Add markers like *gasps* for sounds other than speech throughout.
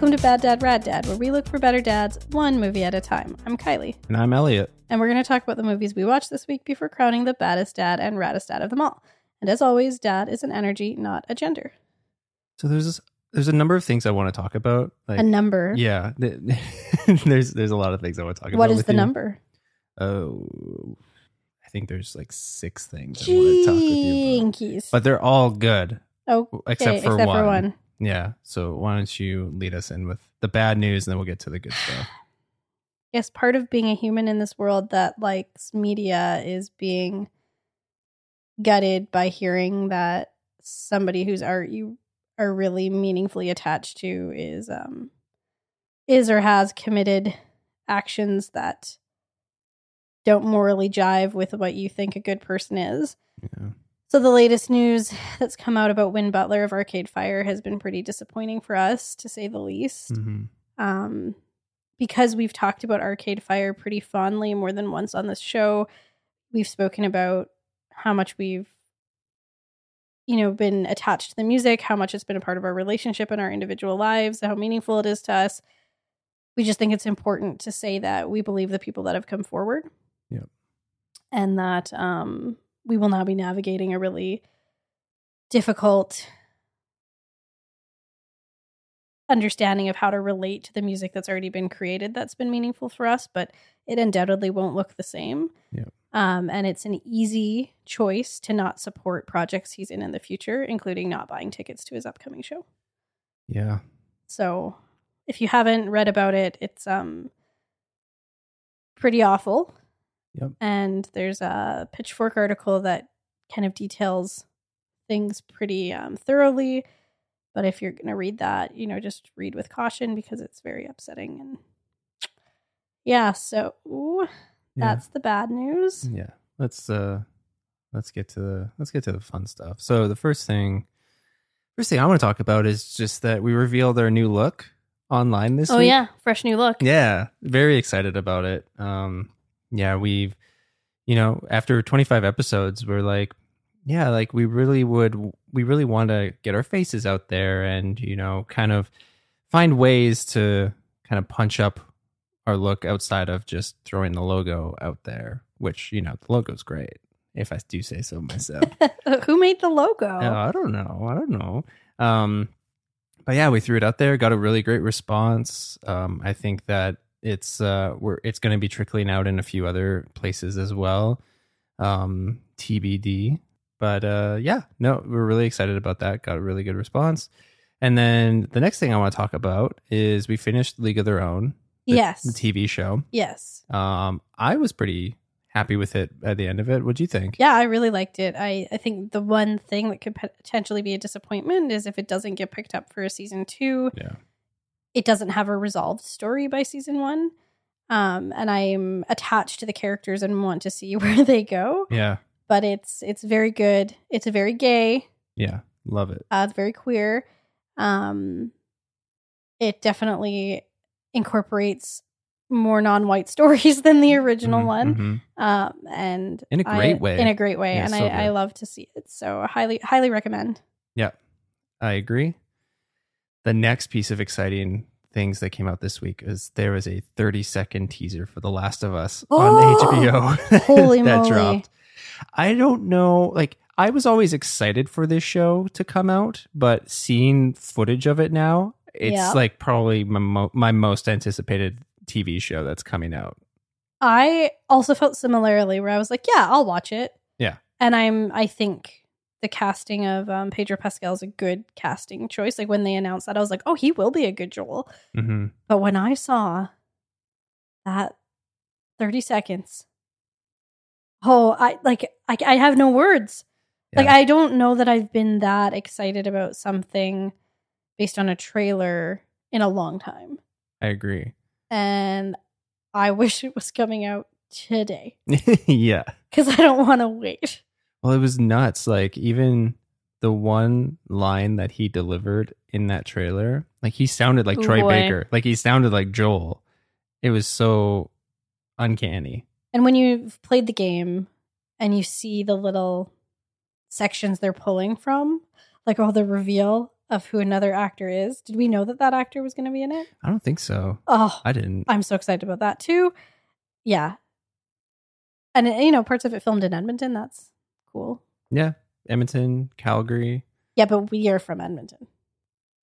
Welcome to Bad Dad Rad Dad, where we look for better dads one movie at a time. I'm Kylie, And I'm Elliot. and we're going to talk about the movies we watched this week before crowning the baddest dad and raddest dad of them all. And as always, dad is an energy, not a gender. So there's this, there's a number of things I want to talk about. Like, a number. Yeah, th- *laughs* there's there's a lot of things I want to talk about. What is the you. number? Oh, I think there's like six things I want to talk with you about. Jinkies. But they're all good, Oh, except for except one. for one. Yeah. So why don't you lead us in with the bad news, and then we'll get to the good stuff. *sighs* Yes, part of being a human in this world that likes media is being gutted by hearing that somebody whose art you are really meaningfully attached to is um is or has committed actions that don't morally jive with what you think a good person is. Yeah. So the latest news *sighs* that's come out about Win Butler of Arcade Fire has been pretty disappointing for us to say the least hmm um, because we've talked about Arcade Fire pretty fondly more than once on this show. We've spoken about how much we've, you know, been attached to the music, how much it's been a part of our relationship and our individual lives, how meaningful it is to us. We just think it's important to say that we believe the people that have come forward. Yep. And that um, we will now be navigating a really difficult understanding of how to relate to the music that's already been created that's been meaningful for us, but it undoubtedly won't look the same. Yep. Um, and it's an easy choice to not support projects he's in in the future, including not buying tickets to his upcoming show. Yeah. So if you haven't read about it, it's um pretty awful. Yep. And there's a Pitchfork article that kind of details things pretty um, thoroughly. But if you're going to read that, you know, just read with caution because it's very upsetting. And yeah, so ooh, Yeah. that's the bad news. Yeah. Let's uh let's get to the let's get to the fun stuff. So the first thing first thing I want to talk about is just that we revealed our new look online this Oh, week. yeah, fresh new look. Yeah, very excited about it. Um yeah, we've you know, after 25 episodes, we're like yeah, like we really would we really want to get our faces out there and, you know, kind of find ways to kind of punch up our look outside of just throwing the logo out there, which, you know, the logo's great if I do say so myself. *laughs* Who made the logo? Uh, I don't know. I don't know. Um, but yeah, we threw it out there, got a really great response. Um, I think that it's uh, we're it's going to be trickling out in a few other places as well. Um, TBD. But uh, yeah, no, we're really excited about that. Got a really good response. And then the next thing I want to talk about is we finished League of Their Own, the, yes. the TV show. yes. Um, I was pretty happy with it at the end of it. What do you think? Yeah, I really liked it. I, I think the one thing that could potentially be a disappointment is if it doesn't get picked up for a season two. Yeah. It doesn't have a resolved story by season one. Um, and I'm attached to the characters and want to see *laughs* where they go. Yeah. But it's it's very good. It's a very gay, Yeah. Love it. uh, it's very queer. Um, it definitely incorporates more non-white *laughs* stories than the original Mhm, one. mhm. um, and In a great I- way. In a great way, Yeah, and so I, I love to see it. So I highly, highly recommend. Yeah, I agree. The next piece of exciting things that came out this week is there was a 30 second teaser for The Last of Us Oh! on HBO *laughs* Holy moly. that moly. dropped. I don't know, like I was always excited for this show to come out, but seeing footage of it now, it's Yeah. like probably my, mo- my most anticipated TV show that's coming out. I also felt similarly, where I was like, "Yeah, I'll watch it." Yeah. and I'm, I think, the casting of um, Pedro Pascal is a good casting choice. Like when they announced that, I was like, oh, he will be a good Joel. hmm But when I saw that 30 seconds, oh, I like, I, I have no words. Like, I don't know that I've been that excited about something based on a trailer in a long time. I agree. And I *laughs* wish it was coming out today *laughs* yeah. because I don't want to wait. Well, it was nuts. Like even the one line that he delivered in that trailer, like he sounded like Ooh, Troy boy. Baker. Like he sounded like Joel. It was so uncanny. And when you've played the game and you see the little sections they're pulling from, like all the reveal of who another actor is, did we know that that actor was going to be in it? I don't think so. Oh, I didn't. I'm so excited about that too. Yeah. And, you know, parts of it filmed in Edmonton. That's cool. Yeah. Edmonton, Calgary. Yeah, but we are from Edmonton.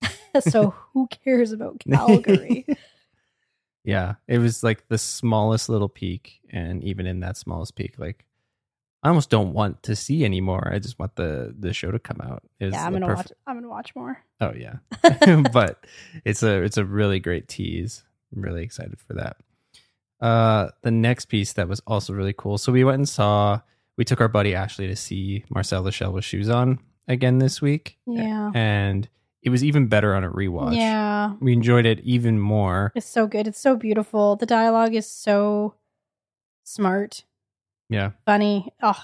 *laughs* so who cares about *laughs* Calgary? *laughs* yeah. It was like the smallest little peak. And even in that smallest peak, like I almost don't want to see anymore. I just want the the show to come out. Yeah, I'm gonna perfect- watch. I'm gonna watch more. Oh yeah. but it's a it's a really great tease. I'm really excited for that. Uh the next piece that was also really cool. So we went and saw we took our buddy Ashley to see Marcel the Shell with shoes on again this week. Yeah. And it was even better on a rewatch. Yeah, We enjoyed it even more. it's so good. It's so beautiful. The dialogue is so smart, Yeah. funny. Oh,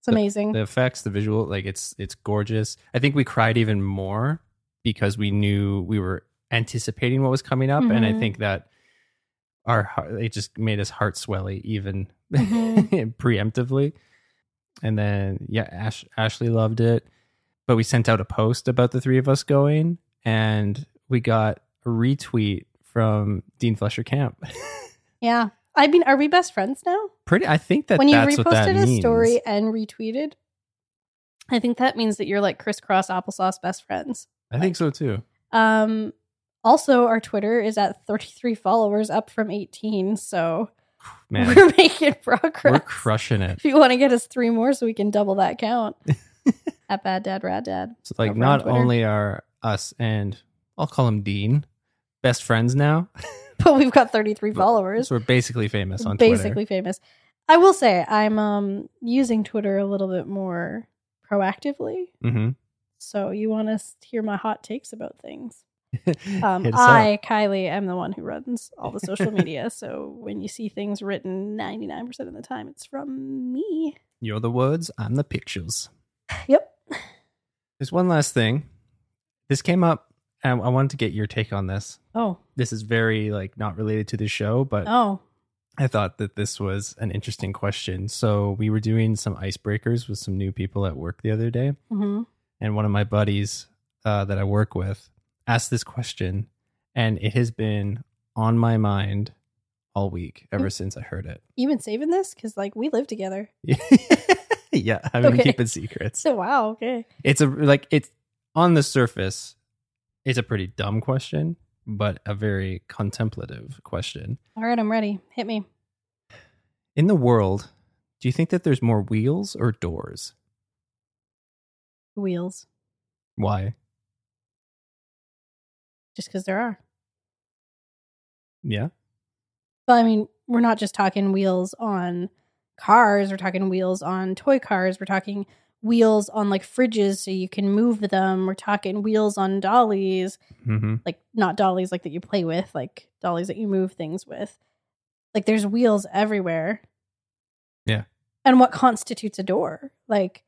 it's amazing. The effects, the visual, like it's it's gorgeous. I think we cried even more because we knew we were anticipating what was coming up, and I Mhm. think that our heart, it just made us heart swelly even Mhm. *laughs* preemptively. And then yeah, Ash, Ashley loved it, but we sent out a post about the three of us going, and we got a retweet from Dean Fleischer Camp. *laughs* yeah. I mean, are we best friends now? Pretty, I think that when you that's what that reposted a means. story and retweeted, I think that means that you're like crisscross applesauce best friends. I think so too. Um, also, our Twitter is at 33 followers, up from 18. So Man, we're *laughs* making progress. we're crushing it. if you want to get us three more so we can double that count *laughs* at Bad Dad Rad Dad. So like over on not only are us and I'll call him Dean best friends now. *laughs* But we've got 33 followers. so we're basically famous on Twitter. basically famous. I will say I'm um using Twitter a little bit more proactively. Twitter. hmm So you want to hear my hot takes about things. *laughs* Um, I, up. Kylie, am the one who runs all the social media. so when you see things written 99% of the time, it's from me. You're the words, I'm the pictures. Yep. There's one last thing. This came up and I wanted to get your take on this. Oh, This is very like not related to the show, but oh, I thought that this was an interesting question. So we were doing some icebreakers with some new people at work the other day. hmm and one of my buddies uh, that I work with asked this question, and it has been on my mind all week ever Mm. since I heard it. You've been saving this? Because, like, we live together. *laughs* yeah, I've been Okay. keeping secrets. So, wow, okay. It's a like it's on the surface, it's a pretty dumb question, but a very contemplative question. All right, I'm ready. Hit me. In the world, do you think that there's more wheels or doors? Wheels. Why? Just because there are. Yeah. But I mean, we're not just talking wheels on cars, we're talking wheels on toy cars, we're talking wheels on like fridges so you can move them, we're talking wheels on dollies, hmm like not dollies like that you play with, like dollies that you move things with. Like there's wheels everywhere. Yeah. And what constitutes a door? Like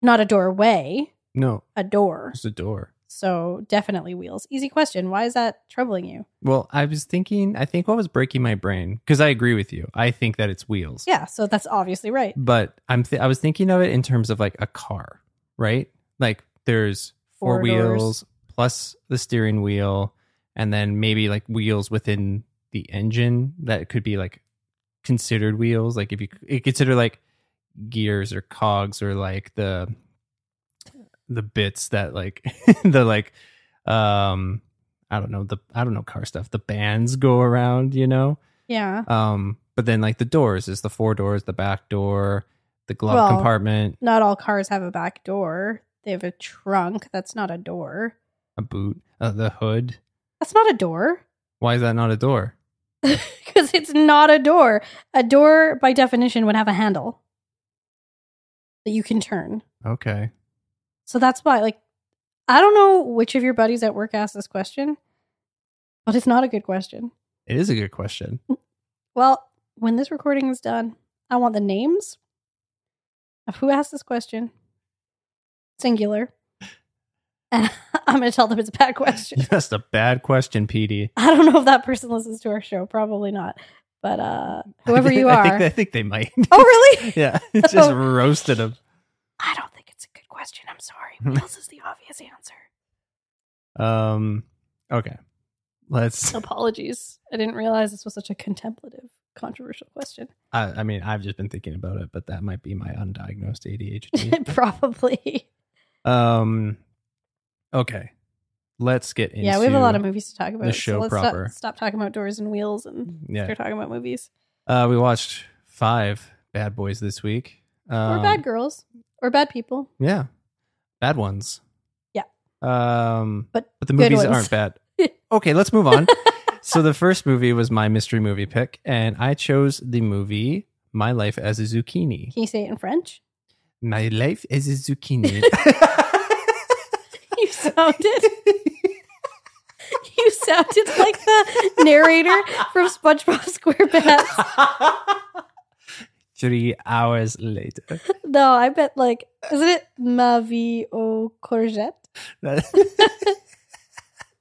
not a doorway, No, a door. it's a door. So definitely wheels. Easy question. Why is that troubling you? Well, I was thinking, I think what was breaking my brain, because I agree with you. I think that it's wheels. Yeah, so that's obviously right. But I'm th- I was thinking of it in terms of like a car, right? Like there's four, Four wheels plus the steering wheel, and then maybe like wheels within the engine that could be like considered wheels. Like if you, you consider like gears or cogs or like the the bits that like *laughs* the like um I don't know the I don't know car stuff. The bands go around, you know. Yeah. Um, but then like the doors is the four doors, the back door, the glove Well- compartment, Not all cars have a back door. They have a trunk. That's not a door. a boot, uh, the hood. That's not a door. Why is that not a door? *laughs* Because it's not a door. A door, by definition, would have a handle that you can turn. Okay. So that's why, like, I don't know which of your buddies at work asked this question, but it's not a good question. It is a good question. Well, when this recording is done, I want the names of who asked this question, singular, *laughs* and I'm going to tell them it's a bad question. *laughs* Asked a bad question, PD. I don't know if that person listens to our show. Probably not. But uh *laughs* whoever you I are. think, I think they might. oh, really? yeah, it just roasted them. I don't think it's a good question. I'm sorry. *laughs* What else is the obvious answer? Um. Okay. Let's. *laughs* Apologies. I didn't realize this was such a contemplative, controversial question. I, I mean, I've just been thinking about it, but that might be my undiagnosed ADHD. *laughs* Probably. um. Okay. Let's get into. yeah, we have a lot of movies to talk about. the show so let's proper. Stop, stop talking about doors and wheels and Yeah. start talking about movies. Uh, we watched five Bad Boys this week. Um, or bad girls. Or bad people. Yeah, bad ones. Yeah. Um, But but the movies ones. aren't bad. *laughs* okay, let's move on. *laughs* so the first movie was my mystery movie pick, and I chose the movie My Life as a Zucchini. Can you say it in French? My life as a zucchini. *laughs* You sounded you sounded like the narrator from SpongeBob SquarePants. Three hours later. *laughs* No, I bet like isn't it Ma vie au courgette? *laughs* *laughs*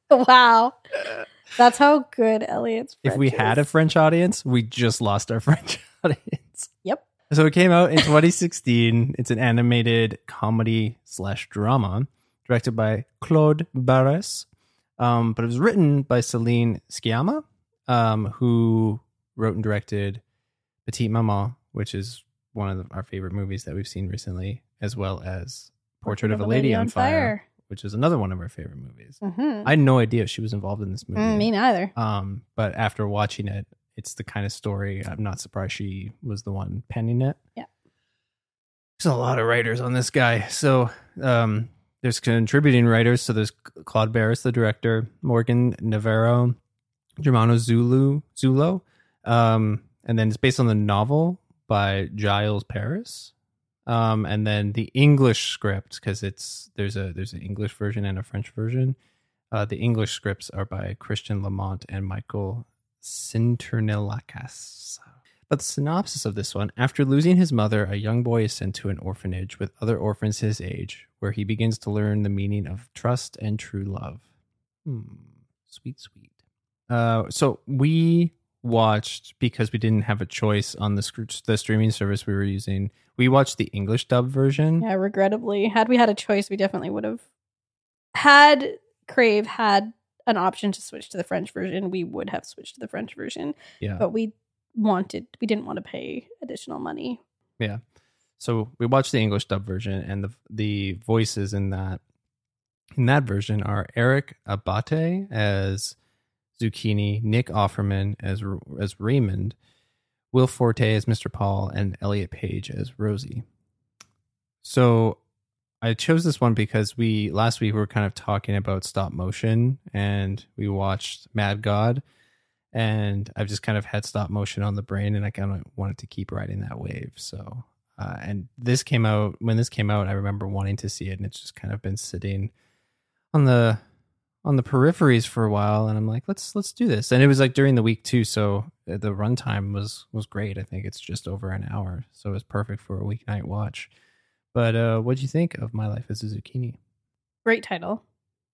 Wow. That's how good Elliot's if we French had a. French audience, we just lost our French audience. Yep. So it came out in 2016. It's an animated comedy slash drama directed by Claude Barras. Um, but it was written by Celine Sciamma, um, who wrote and directed Petite Maman, which is one of the, our favorite movies that we've seen recently, as well as Portrait, of a Lady, on, Fire, which is another one of our favorite movies. Mhm. I had no idea she was involved in this movie. Mm, me neither. Um, but after watching it, it's the kind of story I'm not surprised she was the one penning it. Yeah. There's a lot of writers on this guy. So um, there's contributing writers. So there's Claude Barras, the director, Morgan Navarro, Germano Zulu, Zullo. Um, and then it's based on the novel by Gilles Paris. Um, and then the English script, because it's there's a there's an English version and a French version. Uh, the English scripts are by Christian Lamont and Michael Cinternilacas. But the synopsis of this one after losing his mother, a young boy is sent to an orphanage with other orphans his age, where he begins to learn the meaning of trust and true love. Hmm, sweet, sweet. Uh, so we watched because we didn't have a choice on the sc- the streaming service we were using. We watched the English dub version. Yeah, regrettably. Had we had a choice, we definitely would have had Crave had an option to switch to the French version, we would have switched to the French version. Yeah. But we wanted we didn't want to pay additional money. Yeah. So we watched the English dub version, and the the voices in that in that version are Erick Abbate as Zucchini, Nick Offerman as as Raymond, Will Forte as Mr. Paul, and Elliot Page as Rosie. So I chose this one because we last week we were kind of talking about stop motion, and we watched Mad God, and I've just kind of had stop motion on the brain, and I kind of wanted to keep riding that wave. So, uh, and this came out when this came out, I remember wanting to see it, and it's just kind of been sitting on the on the peripheries for a while, and I'm like, let's let's do this. And it was like during the week too, so the runtime was was great. I think it's just over an hour, so it was perfect for a weeknight watch. But uh, what do you think of My Life as a Zucchini? Great title.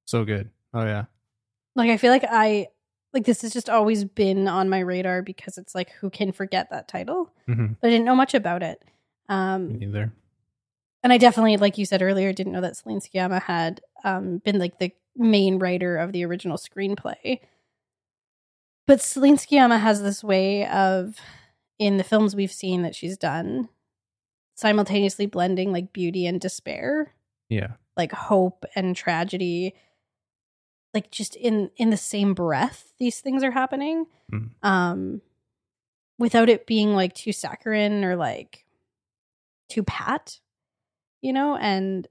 So good. Oh yeah. Like I feel like I like this has just always been on my radar because it's like who can forget that title? Mm-hmm. But I didn't know much about it. Um Neither. And I definitely, like you said earlier, didn't know that Celine Sciamma had um, been like the main writer of the original screenplay. But Celine Sciamma has this way of, in the films we've seen that she's done, simultaneously blending like beauty and despair, Yeah. like hope and tragedy, like just in in the same breath. These things are happening, Mhm. um, without it being like too saccharine or like too pat, you know, and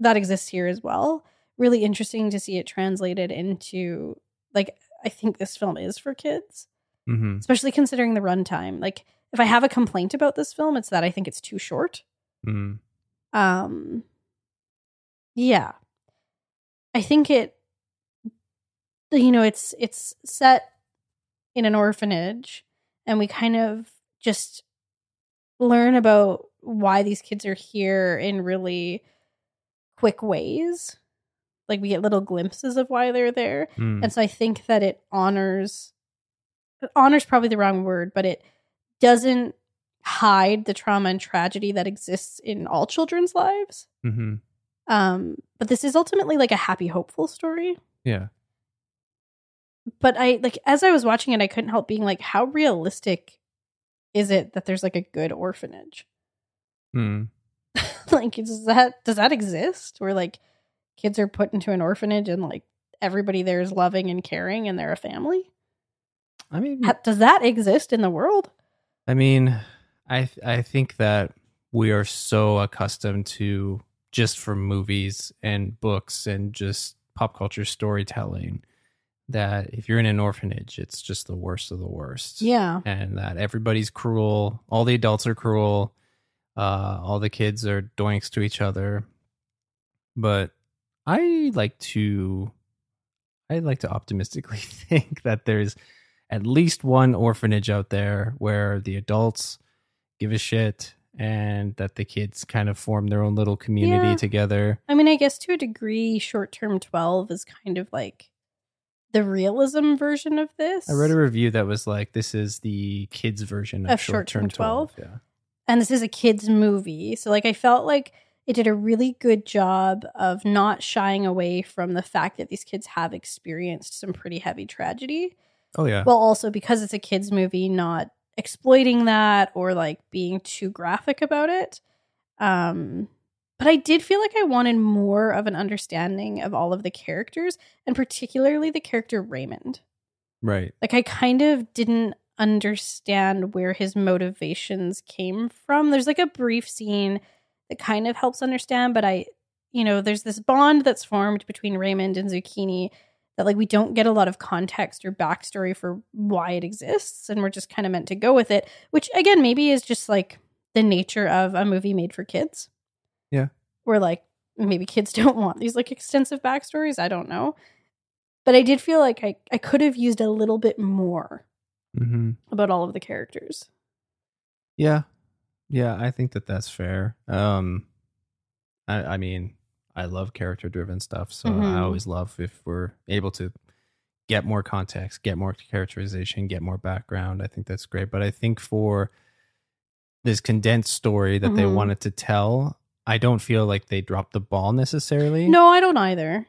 that exists here as well. Really interesting to see it translated into like I think this film is for kids, Mm-hmm. especially considering the runtime. Like if I have a complaint about this film, it's that I think it's too short. Mm. Um yeah. I think it you know, it's it's set in an orphanage and we kind of just learn about why these kids are here in really quick ways. Like we get little glimpses of why they're there. Mm. And so I think that it honors honors probably the wrong word, but it doesn't hide the trauma and tragedy that exists in all children's lives. hmm Um, but this is ultimately like a happy, hopeful story. Yeah. But I like as I was watching it, I couldn't help being like, how realistic is it that there's like a good orphanage? Mm. *laughs* like, does that does that exist? Where like kids are put into an orphanage and like everybody there is loving and caring and they're a family? I mean, Does that exist in the world? I mean, I th- I think that we are so accustomed to just from movies and books and just pop culture storytelling that if you're in an orphanage, it's just the worst of the worst. Yeah. and that everybody's cruel. All the adults are cruel. Uh, all the kids are doinks to each other. But I like to, I like to optimistically *laughs* think that there's at least one orphanage out there where the adults give a shit and that the kids kind of form their own little community Yeah. together. I mean, I guess to a degree, short term 12 is kind of like the realism version of this. I read a review that was like, "This is the kids' version of, Of short term short-term 12. 12? Yeah, and this is a kids movie. So like i felt like it did a really good job of not shying away from the fact that these kids have experienced some pretty heavy tragedy. Oh yeah, well also because it's a kids movie not exploiting that or like being too graphic about it. Um but i did feel like i wanted more of an understanding of all of the characters and particularly the character raymond. Right." like I kind of didn't understand where his motivations came from. There's like a brief scene that kind of helps understand, but I, you know, there's this bond that's formed between Raymond and Zucchini that like we don't get a lot of context or backstory for why it exists, and we're just kind of meant to go with it, which again maybe is just like the nature of a movie made for kids. Yeah. Where like maybe kids *laughs* don't want these like extensive backstories. I don't know. But I did feel like I, I could have used a little bit more Mm-hmm. about all of the characters. Yeah, yeah, I think that that's fair. Um, I, I mean, I love character driven stuff, so Mhm. I always love if we're able to get more context, get more characterization, get more background. I think that's great. But I think for this condensed story that they Mhm. wanted to tell, I don't feel like they dropped the ball necessarily. No, I don't either.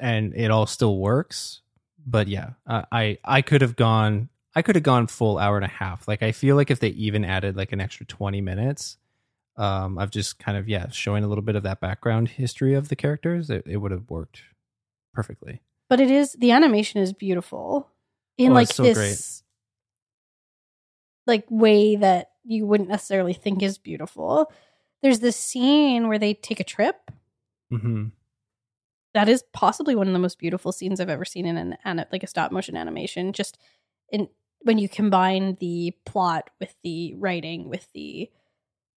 And it all still works. But yeah, I, I could have gone. I could have gone full hour and a half. Like I feel like if they even added like an extra twenty minutes, um, of just kind of yeah showing a little bit of that background history of the characters, it, it would have worked perfectly. But it is the animation is beautiful in Oh, like so this great. like way that you wouldn't necessarily think is beautiful. There's this scene where they take a trip. hmm That is possibly one of the most beautiful scenes I've ever seen in an, an like a stop motion animation. Just in when you combine the plot with the writing with the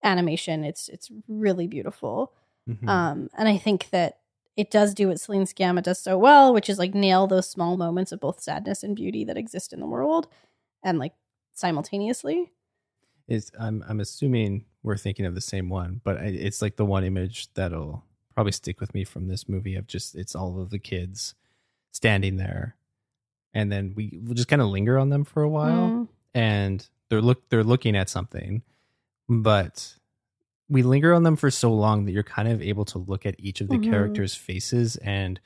animation, it's it's really beautiful. hmm Um, and I think that it does do what Celine Sciamma does so well, which is like nail those small moments of both sadness and beauty that exist in the world, and like simultaneously. Is I'm I'm assuming we're thinking of the same one, but I- it's like the one image that'll probably stick with me from this movie of just it's all of the kids standing there, and then we just kind of linger on them for a while, Mm. and they're look they're looking at something, but we linger on them for so long that you're kind of able to look at each of the Mhm. characters' faces and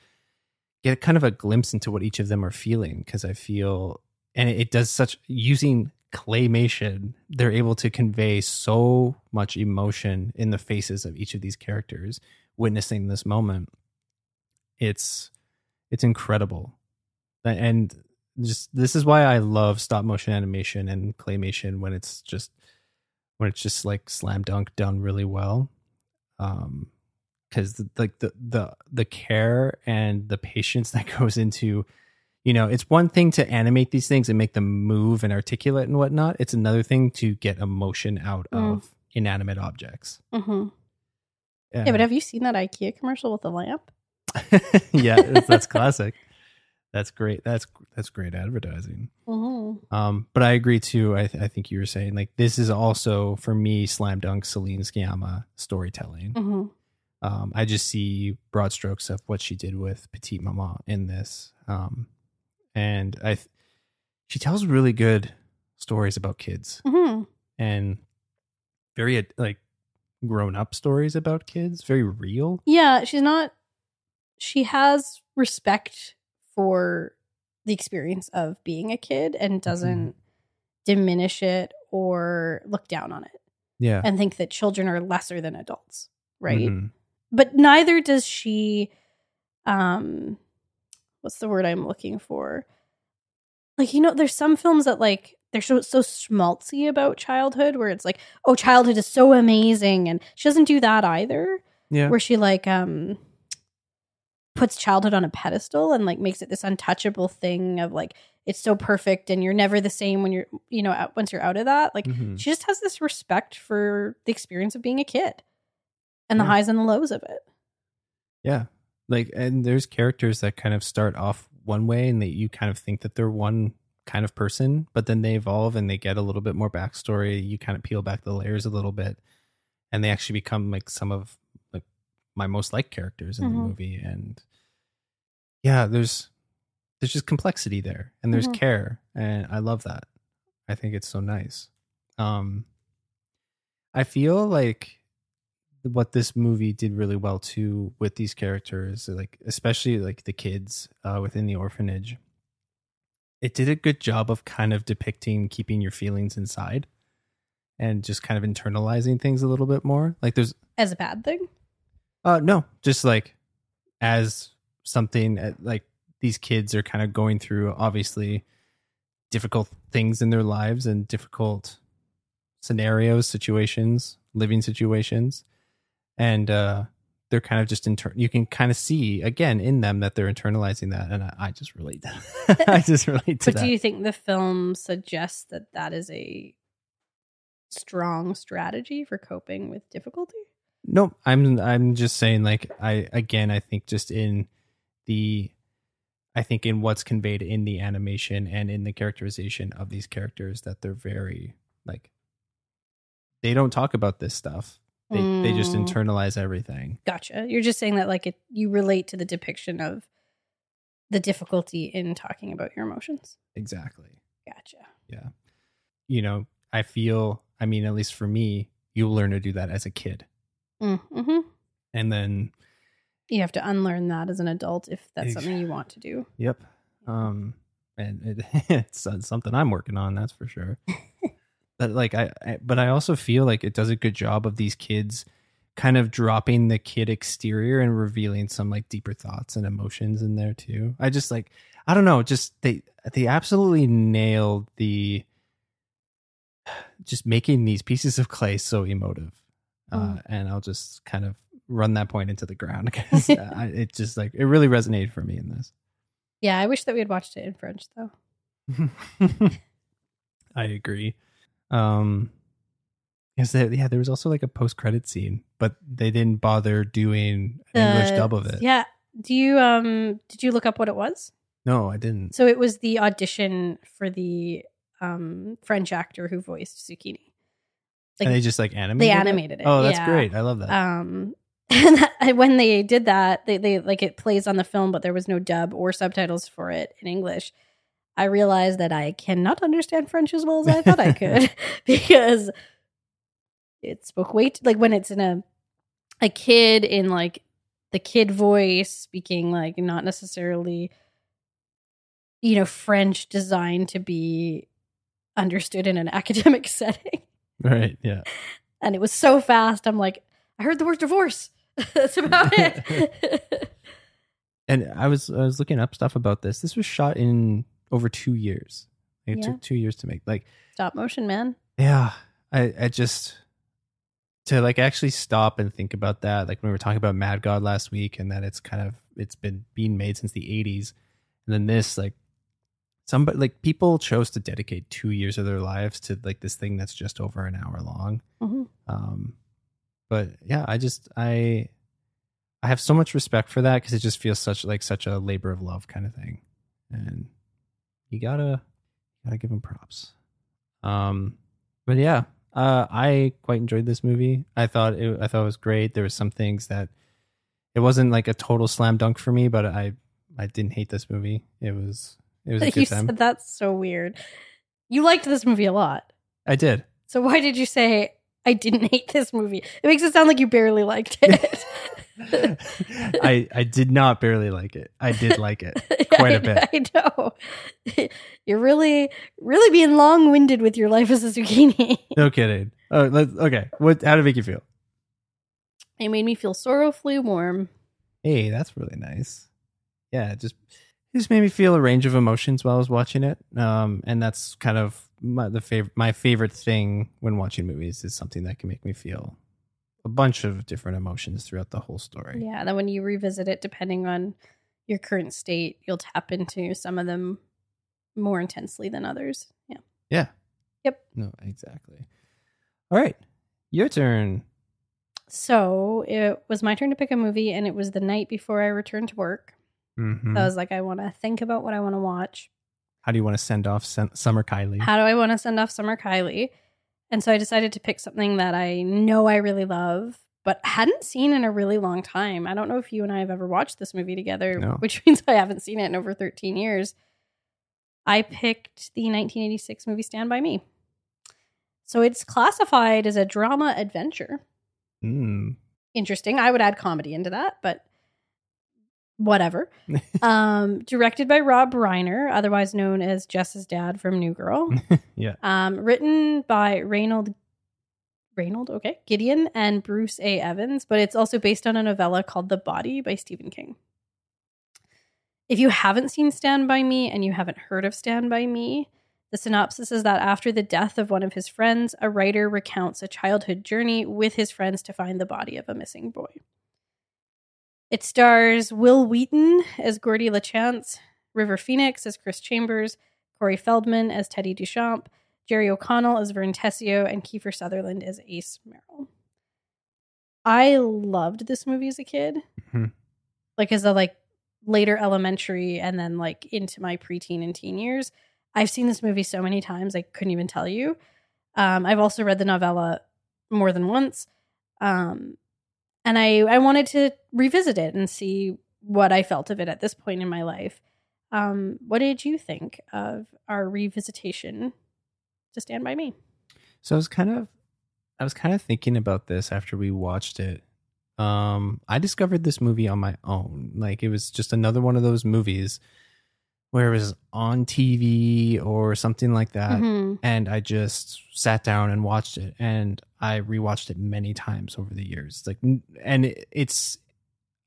get kind of a glimpse into what each of them are feeling because I feel and it does such using claymation they're able to convey so much emotion in the faces of each of these characters witnessing this moment it's it's incredible and just this is why I love stop motion animation and claymation when it's just when it's just like slam dunk done really well. Um, because the, like the the the care and the patience *laughs* that goes into you know it's one thing to animate these things and make them move and articulate and whatnot it's another thing to get emotion out Mm. of inanimate objects hmm Yeah, but have you seen that IKEA commercial with the lamp? *laughs* yeah that's, that's classic that's great that's that's great advertising Mm-hmm. um but i agree too i, th- I think you were saying like this is also for me slam dunk celine sciamma storytelling Mm-hmm. um, I just see broad strokes of what she did with Petite Maman in this, um, and I, th- she tells really good stories about kids Mm-hmm. and very like grown up stories about kids, very real. Yeah, she's not. She has respect for the experience of being a kid and doesn't diminish it or look down on it Yeah, and think that children are lesser than adults, right? Mhm. But neither does she. Um, what's the word I'm looking for? Like you know, there's some films that like they're so so schmaltzy about childhood, where it's like, oh, childhood is so amazing, and she doesn't do that either Yeah, where she like um puts childhood on a pedestal and like makes it this untouchable thing of like it's so perfect and you're never the same when you're you know out, once you're out of that like Mhm. she just has this respect for the experience of being a kid and the highs and the lows of it yeah. Like, and there's characters that kind of start off one way, and that you kind of think that they're one kind of person, but then they evolve and they get a little bit more backstory. You kind of peel back the layers a little bit, and they actually become like some of like my most liked characters in the Mhm. movie. And yeah, there's there's just complexity there, and there's Mhm. care, and I love that. I think it's so nice. Um, I feel like what this movie did really well too with these characters, like especially like the kids uh, within the orphanage. It did a good job of kind of depicting keeping your feelings inside and just kind of internalizing things a little bit more. Like there's as a bad thing uh no, just like as something uh, like these kids are kind of going through obviously difficult things in their lives and difficult scenarios, situations, living situations. And uh they're kind of just inter- you can kind of see again in them that they're internalizing that and I, I just relate *laughs* I just relate to but that. do you think the film suggests that that is a strong strategy for coping with difficulty Nope. I'm I'm just saying like I again I think just in the I think in what's conveyed in the animation and in the characterization of these characters that they're very like they don't talk about this stuff. They they just Mm. internalize everything. Gotcha. You're just saying that like it you relate to the depiction of the difficulty in talking about your emotions. Exactly. Gotcha. Yeah. You know, I feel I mean at least for me, you learn to do that as a kid. Mm-hmm. And then You have to unlearn that as an adult if that's something you want to do. Yep. Um, and it, *laughs* it's something I'm working on. That's for sure. *laughs* but like I, I, but I also feel like it does a good job of these kids kind of dropping the kid exterior and revealing some like deeper thoughts and emotions in there too. I just like I don't know, just they they absolutely nailed the *sighs* just making these pieces of clay so emotive. Uh, Mm. and I'll just kind of run that point into the ground *laughs* because *laughs* I, it just like it really resonated for me in this. Yeah, I wish that we had watched it in French though. *laughs* I agree. Um, yes, there, yeah, there was also like a post credit scene, but they didn't bother doing an English dub of it. Yeah. Do you um did you look up what it was? No, I didn't. So it was the audition for the um French actor who voiced Zucchini. and they just like animated. they it? animated it. Oh, that's yeah. great. I love that. Um, *laughs* and that- when they did that, they, they like it plays on the film, but there was no dub or subtitles for it in English. I realized that I cannot understand French as well as I thought I could *laughs* *laughs* because it spoke way too, like when it's in a a kid in like the kid voice speaking like not necessarily you know French designed to be understood in an academic setting right. Yeah. and it was so fast. I'm like, I heard the word divorce. *laughs* That's about it. *laughs* And I was I was looking up stuff about this. This was shot in over two years. It Yeah. took two years to make. Like, Stop motion, man. yeah, I I just to like actually stop and think about that. Like when we were talking about Mad God last week, and that it's kind of it's been being made since the '80s, and then this like somebody like people chose to dedicate two years of their lives to like this thing that's just over an hour long. hmm Um, but yeah, I just I I have so much respect for that because it just feels such like such a labor of love kind of thing, and you gotta gotta give them props. Um, but yeah, uh, I quite enjoyed this movie. I thought it I thought it was great. There was some things that it wasn't like a total slam dunk for me, but I I didn't hate this movie. It was it was a *laughs* you good time. said that's so weird. You liked this movie a lot. I did. So why did you say I didn't *laughs* hate this movie? It makes it sound like you barely liked it. *laughs* I I did not barely like it. I did *laughs* like it. Quite a bit. I know. You're really, really being long winded with your life as a zucchini. No kidding. Oh, okay. What? How did it make you feel? It made me feel sorrowfully warm. Hey, that's really nice. Yeah, it just it just made me feel a range of emotions while I was watching it. Um, and that's kind of my the favorite my favorite thing when watching movies is something that can make me feel a bunch of different emotions throughout the whole story. Yeah, and then when you revisit it, depending on your current state, you'll tap into some of them more intensely than others. Yeah. Yeah. Yep. No, exactly. All right, your turn. So it was my turn to pick a movie, and it was the night before I returned to work. Mhm. So I was like, I want to think about what I want to watch. How do you want to send off Sen- Summer Kylie? How do I want to send off Summer Kylie? And so I decided to pick something that I know I really love, but hadn't seen in a really long time. I don't know if you and I have ever watched this movie together, No. which *laughs* means I haven't seen it in over 13 years. I picked the 1986 movie Stand By Me. So it's classified as a drama adventure. Mm. Interesting. I would add comedy into that, but whatever. *laughs* um, directed by Rob Reiner, otherwise known as Jess's dad from New Girl. *laughs* Yeah. Um, written by Raynold Raynold, okay, Gideon and Bruce A. Evans, but it's also based on a novella called The Body by Stephen King. If you haven't seen Stand By Me and you haven't heard of Stand By Me, the synopsis is that after the death of one of his friends, a writer recounts a childhood journey with his friends to find the body of a missing boy. It stars Wil Wheaton as Gordie Lachance, River Phoenix as Chris Chambers, Corey Feldman as Teddy Duchamp, Jerry O'Connell as Vern Tessio, and Kiefer Sutherland as Ace Merrill. I loved this movie as a kid. Mhm. Like as a like later elementary and then like into my preteen and teen years. I've seen this movie so many times I couldn't even tell you. Um, I've also read the novella more than once. Um, and I I wanted to revisit it and see what I felt of it at this point in my life. Um, what did you think of our revisitation to Stand by Me? So I was kind of I was kind of thinking about this after we watched it. Um I discovered this movie on my own. Like it was just another one of those movies where it was on TV or something like that Mhm. and I just sat down and watched it and I rewatched it many times over the years. Like and it's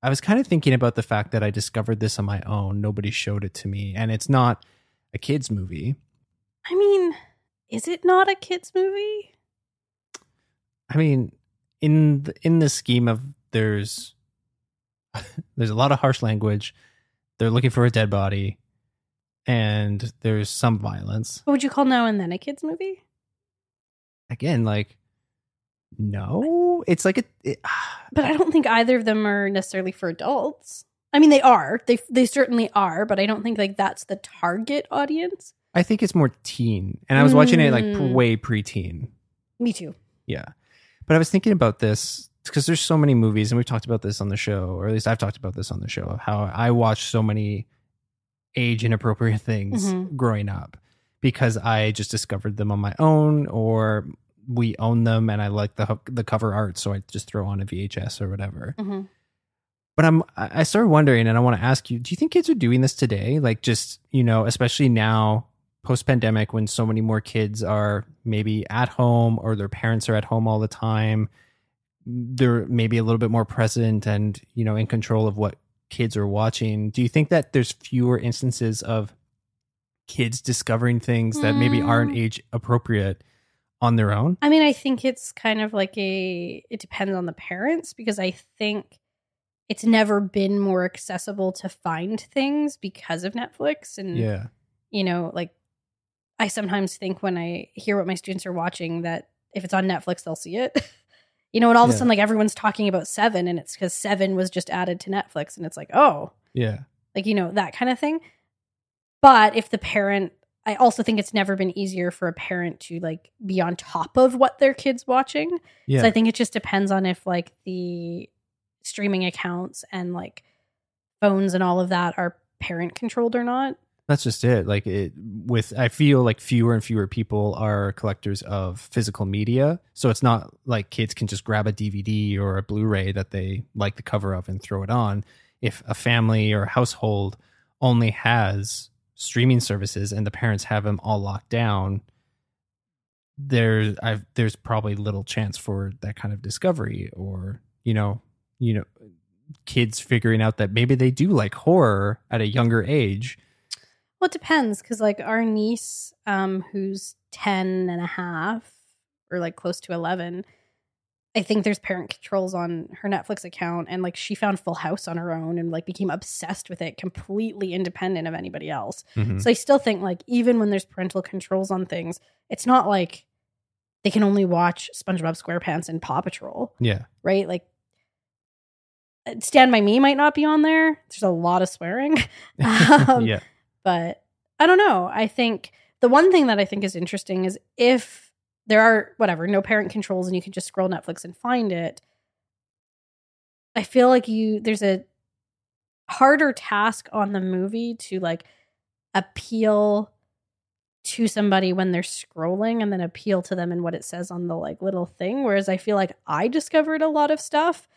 I was kind of thinking about the fact that I discovered this on my own. Nobody showed it to me and it's not a kids movie. I mean, is it not a kids movie? I mean, in the, in the scheme of there's *laughs* there's a lot of harsh language. They're looking for a dead body, and there's some violence. What would you call Now and Then a kids movie? Again, like no, it's like a it, *sighs* But I don't think either of them are necessarily for adults. I mean, they are. They they certainly are, but I don't think like that's the target audience. I think it's more teen, and I was watching it like Mm. way preteen. Me too. Yeah. But I was thinking about this because there's so many movies, and we've talked about this on the show, or at least I've talked about this on the show, of how I watch so many age inappropriate things Mhm. growing up because I just discovered them on my own, or we own them and I like the the cover art, so I just throw on a VHS or whatever. Mhm. But I'm I I started wondering, and I want to ask you: Do you think kids are doing this today? Like, just you know, especially now post pandemic, when so many more kids are maybe at home or their parents are at home all the time, they're maybe a little bit more present and you know in control of what kids are watching. Do you think that there's fewer instances of kids discovering things that maybe aren't Mm. age appropriate on their own? I mean, I think it's kind of like a it depends on the parents because I think it's never been more accessible to find things because of Netflix and Yeah. you know, like I sometimes think when I hear what my students are watching that if it's on Netflix they'll see it. *laughs* you know, and all of Yeah. a sudden like everyone's talking about 7 and it's cuz 7 was just added to Netflix and it's like, "Oh, Yeah. like you know that kind of thing but if the parent i also think it's never been easier for a parent to like be on top of what their kids watching Yeah. so i think it just depends on if like the streaming accounts and like phones and all of that are parent controlled or not That's just it. Like it with I feel like fewer and fewer people are collectors of physical media. So it's not like kids can just grab a DVD or a Blu-ray that they like the cover of and throw it on. If a family or a household only has streaming services and the parents have them all locked down, there's I've there's probably little chance for that kind of discovery or, you know, you know, kids figuring out that maybe they do like horror at a younger age. Well it depends because like our niece um who's 10 and a half or like close to 11 I think there's parent controls on her Netflix account, and like she found Full House on her own and like became obsessed with it, completely independent of anybody else. Mhm. So I still think like even when there's parental controls on things, it's not like they can only watch SpongeBob SquarePants and Paw Patrol, Yeah. right? Like uh, Stand by Me might not be on there. There's a lot of swearing, *laughs* *laughs* Um, yeah. But I don't know. I think the one thing that I think is interesting is if there are whatever no parent controls and you can just scroll Netflix and find it. I feel like you there's a harder task on the movie to like appeal to somebody when they're scrolling and then appeal to them in what it says on the like little thing whereas I feel like I discovered a lot of stuff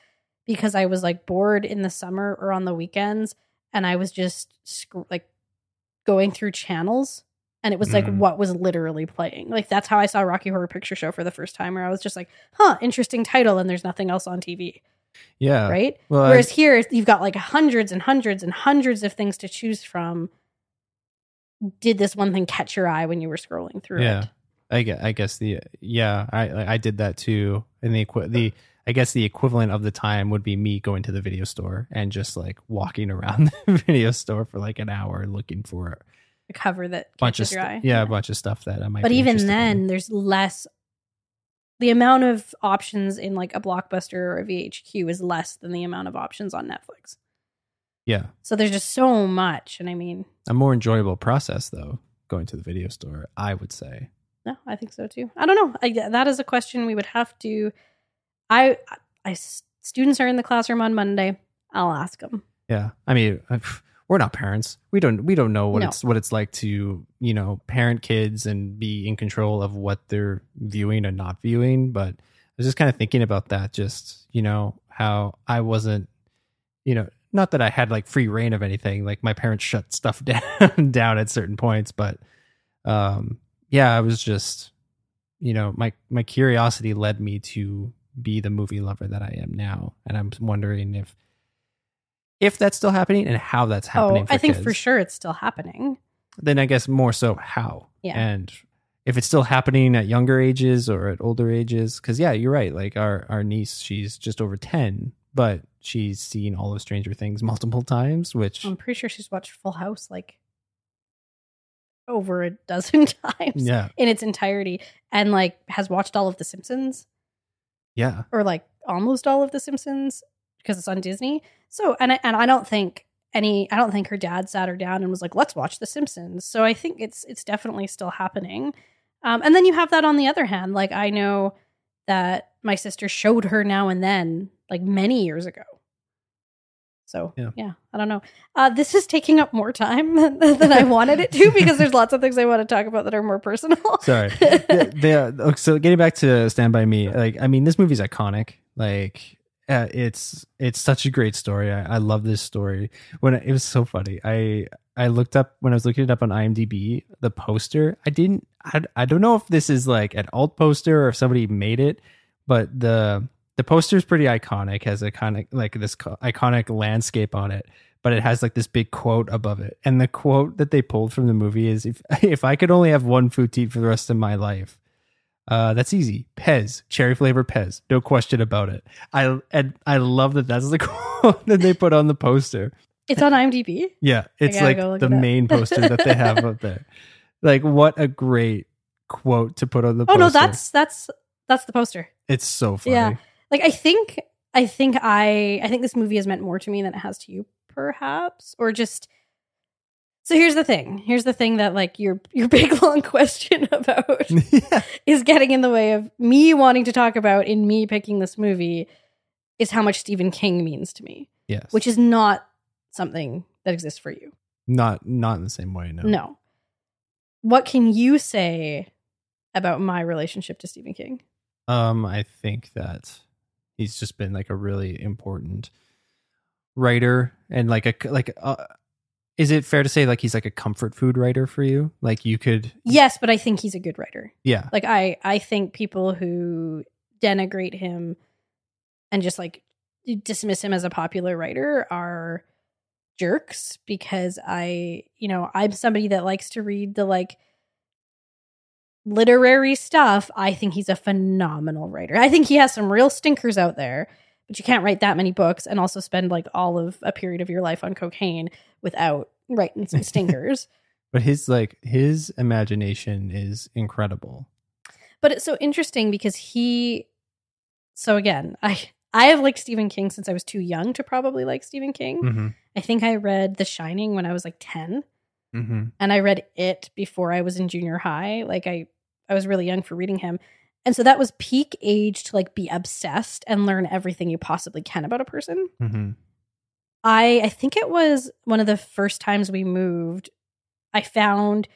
because I was like bored in the summer or on the weekends and I was just sc- like going through channels and it was like Mm. what was literally playing. Like that's how I saw Rocky Horror Picture Show for the first time where I was just like, "Huh, interesting title and there's nothing else on TV." Yeah. right? Well, I- Whereas here you've got like hundreds and hundreds and hundreds of things to choose from. Did this one thing catch your eye when you were scrolling through Yeah. it? I guess, I guess the yeah I I did that too and the the I guess the equivalent of the time would be me going to the video store and just like walking around *laughs* the video store for like an hour looking for a cover that bunch of your eye. yeah, a bunch of stuff that I might but even then in. there's less the amount of options in like a blockbuster or a vhq is less than the amount of options on netflix. Yeah. So there's just so much and i mean a more enjoyable process though going to the video store I would say. No i think so too. I don't know. I, that is a question we would have to i i students are in the classroom on monday i'll ask them Yeah, I mean, uh, we're not parents. We don't we don't know what No. it's what it's like to you know parent kids and be in control of what they're viewing and not viewing. But I was just kind of thinking about that. Just you know how I wasn't, you know, not that I had like free reign of anything. Like my parents shut stuff *laughs* down down at certain points, but um, yeah, I was just you know my my curiosity led me to be the movie lover that I am now, and I'm wondering if if that's still happening and how that's oh, happening. oh i think kids. for sure it's still happening Then I guess more so how. Yeah. And if it's still happening at younger ages or at older ages, because yeah, you're right. Like our our niece, she's just over ten, but she's seen all of Stranger Things *laughs* multiple times, which i'm pretty sure she's watched full house like over a dozen *laughs* times yeah, in its entirety and like has watched all of the simpsons yeah, or like almost all of the simpsons because it's on disney. So and I, and I don't think any i don't think her dad sat her down and was like let's watch the simpsons. So i think it's it's definitely still happening. Um, and then you have that on the other hand like i know that my sister showed her now and then like many years ago so Yeah. yeah, I don't know. Uh, this is taking up more time than, *laughs* than I wanted it to *laughs* because there's lots of things I want to talk about that are more personal. *laughs* Sorry. the, the, uh, so getting back to Stand by Me, like I mean, this movie's iconic. Like uh, it's it's such a great story. I, I love this story. When it was so funny, I I looked up when I was looking it up on IMDb the poster. I didn't. I, I don't know if this is like an alt poster or if somebody made it, but the the poster is pretty iconic. Has a kind of like this co- iconic landscape on it. But it has like this big quote above it, and the quote that they pulled from the movie is, "If *laughs* if I could only have one food for the rest of my life, Uh, that's easy. Pez, cherry flavor Pez, no question about it. I and I love that that's the *laughs* quote that they put on the poster. It's on IMDb. Yeah, it's like the it main poster that they have up there. *laughs* Like, what a great quote to put on the poster. Oh poster. no, that's that's that's the poster. it's so funny. Yeah. Like I think I think I I think this movie has meant more to me than it has to you, perhaps, or just. So here's the thing. Here's the thing that like your your *laughs* big long question *laughs* about *laughs* yeah. is getting in the way of me wanting to talk about in me picking this movie is how much Stephen King means to me, Yes. which is not something that exists for you. not not in the same way. No. No. What can you say about my relationship to Stephen King? Um, I think that he's just been like a really important writer and like a like uh, is it fair to say like he's like a comfort food writer for you? Like you could Yes, but I think he's a good writer. yeah. Like I I think people who denigrate him and just like dismiss him as a popular writer are jerks because I, you know, I'm somebody that likes to read the like literary stuff. I think he's a phenomenal writer. I think he has some real stinkers out there, but you can't write that many books and also spend like all of a period of your life on cocaine without writing some stinkers. *laughs* But his like his imagination is incredible. but it's so interesting because he so again i i have liked stephen king since i was too young to probably like stephen king Mm-hmm. i think i read the shining when i was like 10 Mm-hmm. and i read it before i was in junior high like i i was really young for reading him and so that was peak age to like be obsessed and learn everything you possibly can about a person Mm-hmm. I I think it was one of the first times we moved. I found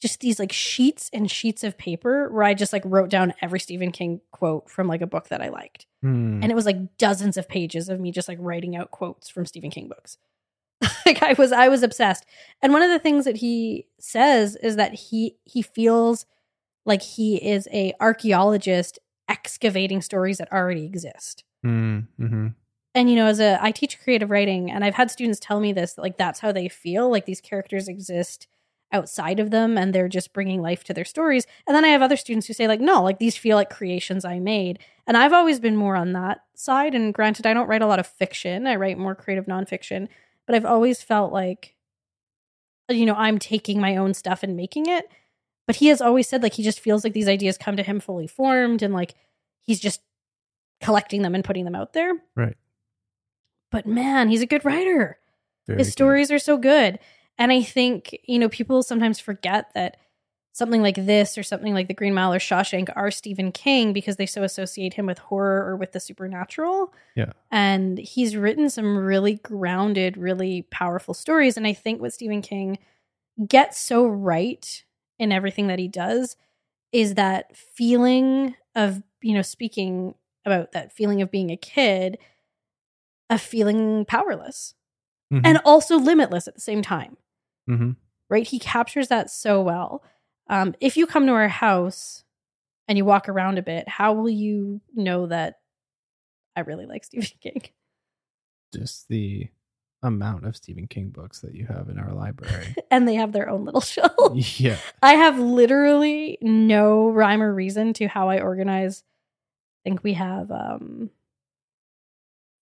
just these like sheets and sheets of paper where I just like wrote down every Stephen King quote from like a book that I liked. Mm. And it was like dozens of pages of me just like writing out quotes from Stephen King books. *laughs* like I was I was obsessed. And one of the things that he says is that he he feels like he is a archaeologist excavating stories that already exist. Mm-hmm. and you know as a i teach creative writing and i've had students tell me this like that's how they feel like these characters exist outside of them and they're just bringing life to their stories. And then i have other students who say like no like these feel like creations i made. And i've always been more on that side. And granted i don't write a lot of fiction. I write more creative nonfiction. But i've always felt like you know i'm taking my own stuff and making it but he has always said like he just feels like these ideas come to him fully formed and like he's just collecting them and putting them out there Right. but man, he's a good writer. Very His good. stories are so good. And I think, you know, people sometimes forget that something like this or something like The Green Mile or Shawshank are Stephen King because they so associate him with horror or with the supernatural. Yeah. And he's written some really grounded, really powerful stories. And I think what Stephen King gets so right in everything that he does is that feeling of, you know, speaking about that feeling of being a kid, of feeling powerless Mhm. and also limitless at the same time Mhm. right he captures that so well um, if you come to our house and you walk around a bit how will you know that i really like stephen *laughs* king just the amount of Stephen King books that you have in our library. *laughs* and they have their own little *laughs* shelf yeah. i have literally no rhyme or reason to how i organize i think we have um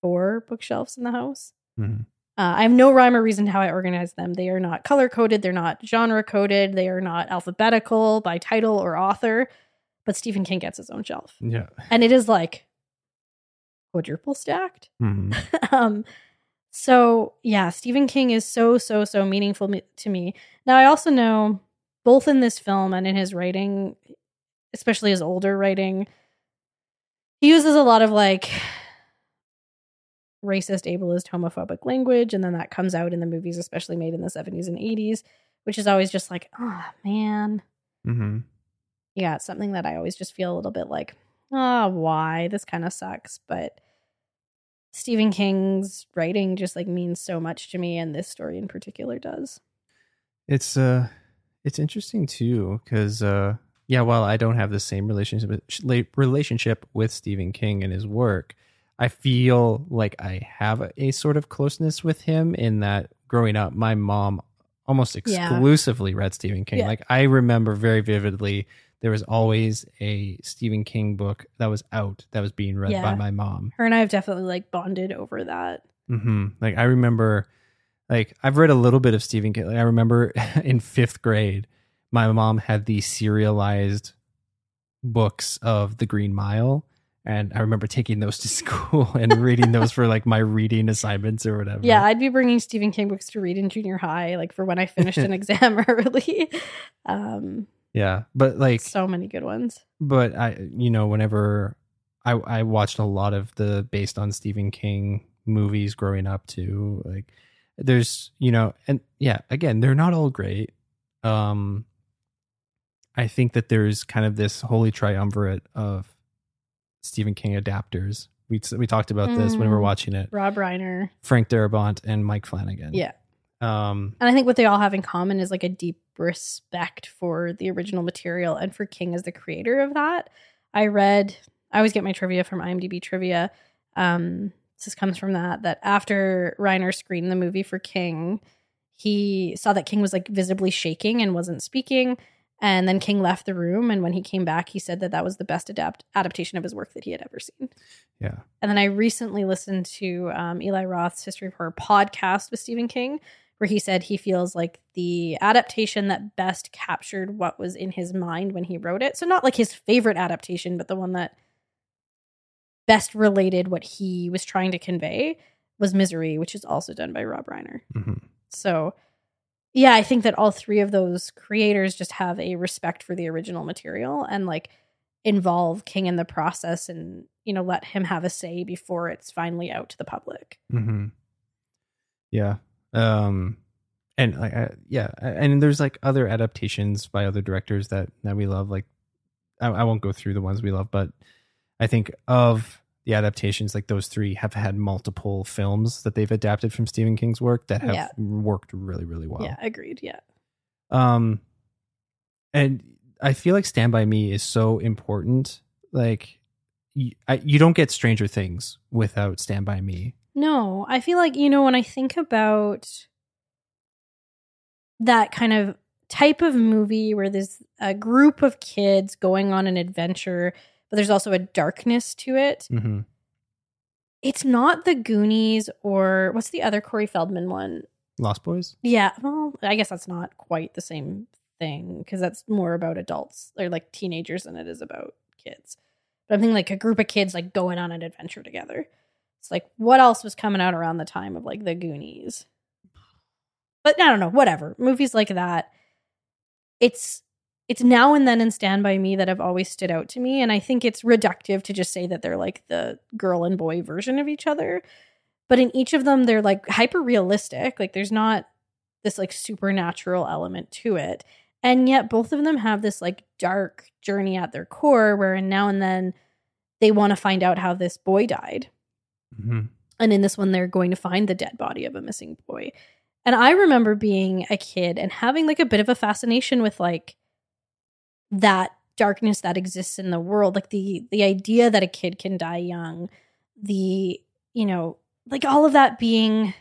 four bookshelves in the house Mhm. Uh, I have no rhyme or reason to how I organize them. They are not color coded, they're not genre coded, they are not alphabetical by title or author. But Stephen King gets his own shelf, Yeah. and it is like quadruple stacked. Mhm. *laughs* um, so yeah, Stephen King is so so so meaningful me- to me. Now I also know both in this film and in his writing, especially his older writing, he uses a lot of like racist, ableist, homophobic language, and then that comes out in the movies, especially made in the seventies and eighties, which is always just like, oh man, Mm-hmm. yeah, it's something that I always just feel a little bit like, oh, why? This kind of sucks. But Stephen King's writing just like means so much to me, and this story in particular does. It's uh it's interesting too cuz uh yeah, while I don't have the same relationship relationship with Stephen King and his work, I feel like I have a, a sort of closeness with him in that growing up my mom almost Yeah. exclusively read Stephen King. Yeah. Like I remember very vividly there was always a Stephen King book that was out that was being read Yeah. by my mom. Her and I have definitely like bonded over that. Mm-hmm. Like I remember, like I've read a little bit of Stephen King. Like, I remember *laughs* in fifth grade, my mom had the serialized books of The Green Mile, and I remember taking those to *laughs* school and reading those for like my reading assignments or whatever. Yeah, I'd be bringing Stephen King books to read in junior high, like for when I finished an *laughs* exam early. Um, yeah. But like, so many good ones. but I, you know, whenever I I watched a lot of the based on Stephen King movies growing up too. Like, there's you know, and yeah, again, they're not all great. Um, I think that there's kind of this holy triumvirate of Stephen King adapters. We we talked about this when we were Mm. watching it. Rob Reiner. Frank Darabont and Mike Flanagan. Yeah. Um. And I think what they all have in common is like a deep respect for the original material and for King as the creator of that. I read, I always get my trivia from IMDb trivia. Um, this comes from that, that after Reiner screened the movie for King, he saw that King was like visibly shaking and wasn't speaking. And then King left the room. And when he came back, he said that that was the best adapt- adaptation of his work that he had ever seen. Yeah. And then I recently listened to um, Eli Roth's History of Horror podcast with Stephen King, where he said he feels like the adaptation that best captured what was in his mind when he wrote it. So, not like his favorite adaptation, but the one that best related what he was trying to convey was Misery, which is also done by Rob Reiner. hmm So, yeah, I think that all three of those creators just have a respect for the original material and like involve King in the process and, you know, let him have a say before it's finally out to the public. hmm Yeah. Um, and like, I, yeah, and there's like other adaptations by other directors that that we love. Like, I, I won't go through the ones we love, but I think of the adaptations, like those three have had multiple films that they've adapted from Stephen King's work that have Yeah. worked really, really well. Yeah, agreed. Yeah. Um, and I feel like Stand by Me is so important. Like, you, I, you don't get Stranger Things without Stand by Me. No, I feel like, you know, when I think about that kind of type of movie where there's a group of kids going on an adventure, but there's also a darkness to it, hmm it's not the Goonies or what's the other Corey Feldman one? Lost Boys. Yeah, well, I guess that's not quite the same thing because that's more about adults or like teenagers than it is about kids. But I'm thinking like a group of kids like going on an adventure together. It's like what else was coming out around the time of like the Goonies? But I don't know, whatever. Movies like that. It's it's now and then in Stand By Me that have always stood out to me. And I think it's reductive to just say that they're like the girl and boy version of each other. But in each of them, they're like hyper realistic. Like there's not this like supernatural element to it. And yet both of them have this like dark journey at their core where now and then they want to find out how this boy died. Hmm And in this one, they're going to find the dead body of a missing boy. And I remember being a kid and having like a bit of a fascination with like that darkness that exists in the world, like the the idea that a kid can die young, the you know, like all of that being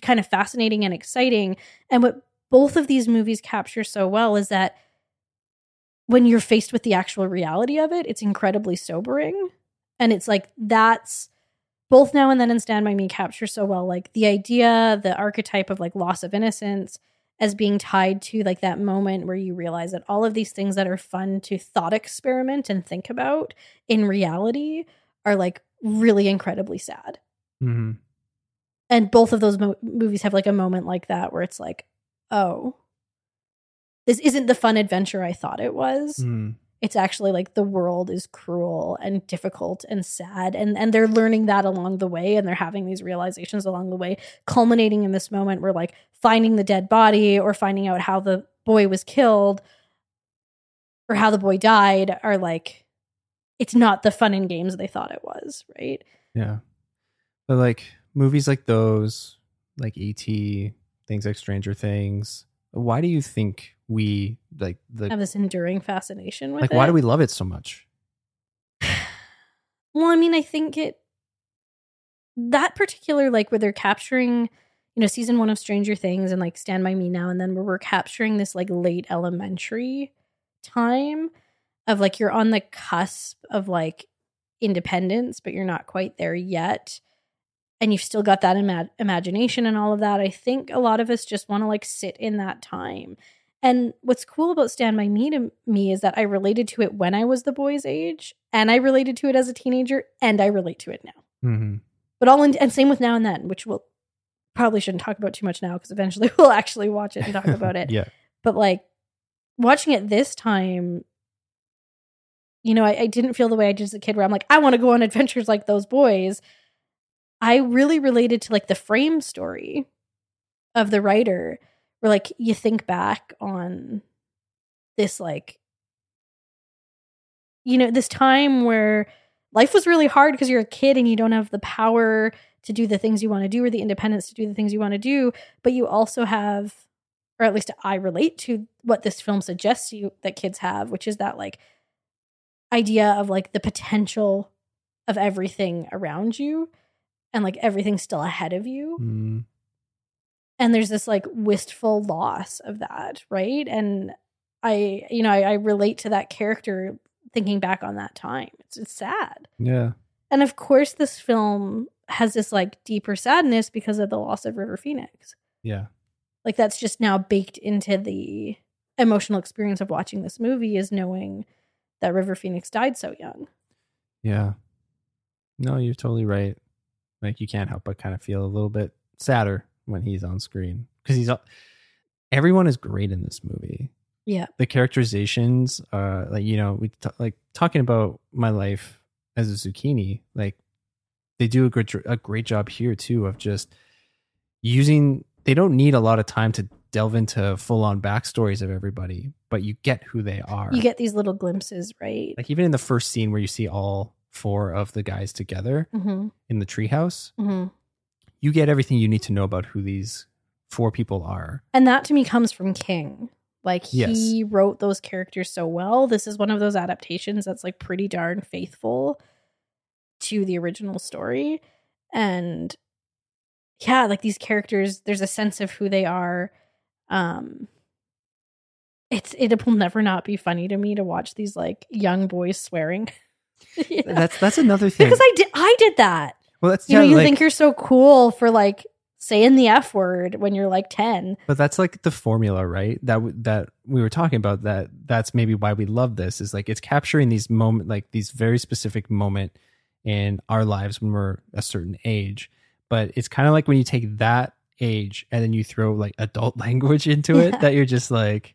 kind of fascinating and exciting. And what both of these movies capture so well is that when you're faced with the actual reality of it, it's incredibly sobering. And it's like that's both now and then and Stand By Me capture so well, like the idea, the archetype of like loss of innocence as being tied to like that moment where you realize that all of these things that are fun to thought experiment and think about in reality are like really incredibly sad. hmm And both of those mo- movies have like a moment like that where it's like, oh, this isn't the fun adventure I thought it was. Mm it's actually like the world is cruel and difficult and sad and and they're learning that along the way and they're having these realizations along the way culminating in this moment where like finding the dead body or finding out how the boy was killed or how the boy died are like it's not the fun and games they thought it was right Yeah. But like movies like those, like E.T., things like Stranger Things, why do you think we like the have this enduring fascination with it. like it why do we love it so much? *sighs* Well, I mean, I think it that particular like where they're capturing, you know, season one of Stranger Things and like Stand by Me now and then where we're capturing this like late elementary time of like you're on the cusp of like independence, but you're not quite there yet. And you've still got that ima- imagination and all of that. I think a lot of us just want to like sit in that time. And what's cool about Stand By Me to me is that I related to it when I was the boy's age, and I related to it as a teenager, and I relate to it now. hmm But all in, and same with Now and Then, which we'll probably shouldn't talk about too much now because eventually *laughs* we'll actually watch it and talk about it *laughs* yeah. but like watching it this time you know I, I didn't feel the way i did as a kid where i'm like i want to go on adventures like those boys i really related to like the frame story of the writer where like you think back on this like you know this time where life was really hard because you're a kid and you don't have the power to do the things you want to do or the independence to do the things you want to do but you also have or at least I relate to what this film suggests you that kids have, which is that like idea of like the potential of everything around you and like everything still ahead of you. Mm. And there's this like wistful loss of that, right? And I, you know, I, I relate to that character thinking back on that time. It's, it's sad. Yeah. And of course, this film has this like deeper sadness because of the loss of River Phoenix. Yeah. like that's just now baked into the emotional experience of watching this movie is knowing that River Phoenix died so young. Yeah. No, you're totally right. Like you can't help but kind of feel a little bit sadder when he's on screen because he's all- everyone is great in this movie. Yeah. The characterizations, uh, like you know, we t- like talking about my life as a zucchini. Like they do a good jo- a great job here too of just using. They don't need a lot of time to delve into full on backstories of everybody, but you get who they are. You get these little glimpses, right? like even in the first scene where you see all four of the guys together Mm-hmm. in the treehouse, Mm-hmm. You get everything you need to know about who these four people are. And that to me comes from King. Like Yes. he wrote those characters so well. This is one of those adaptations that's like pretty darn faithful to the original story. And yeah, like these characters, there's a sense of who they are. Um it's it will never not be funny to me to watch these like young boys swearing. *laughs* Yeah. That's that's another thing. Because I did I did that. Well, that's You know, you like- think you're so cool for like saying the F word when you're like 10. but that's like the formula, right? That w- that we were talking about. That that's maybe why we love this. Is like it's capturing these moment, like these very specific moment in our lives when we're a certain age. But it's kind of like when you take that age and then you throw like adult *laughs* language into it, Yeah. that you're just like,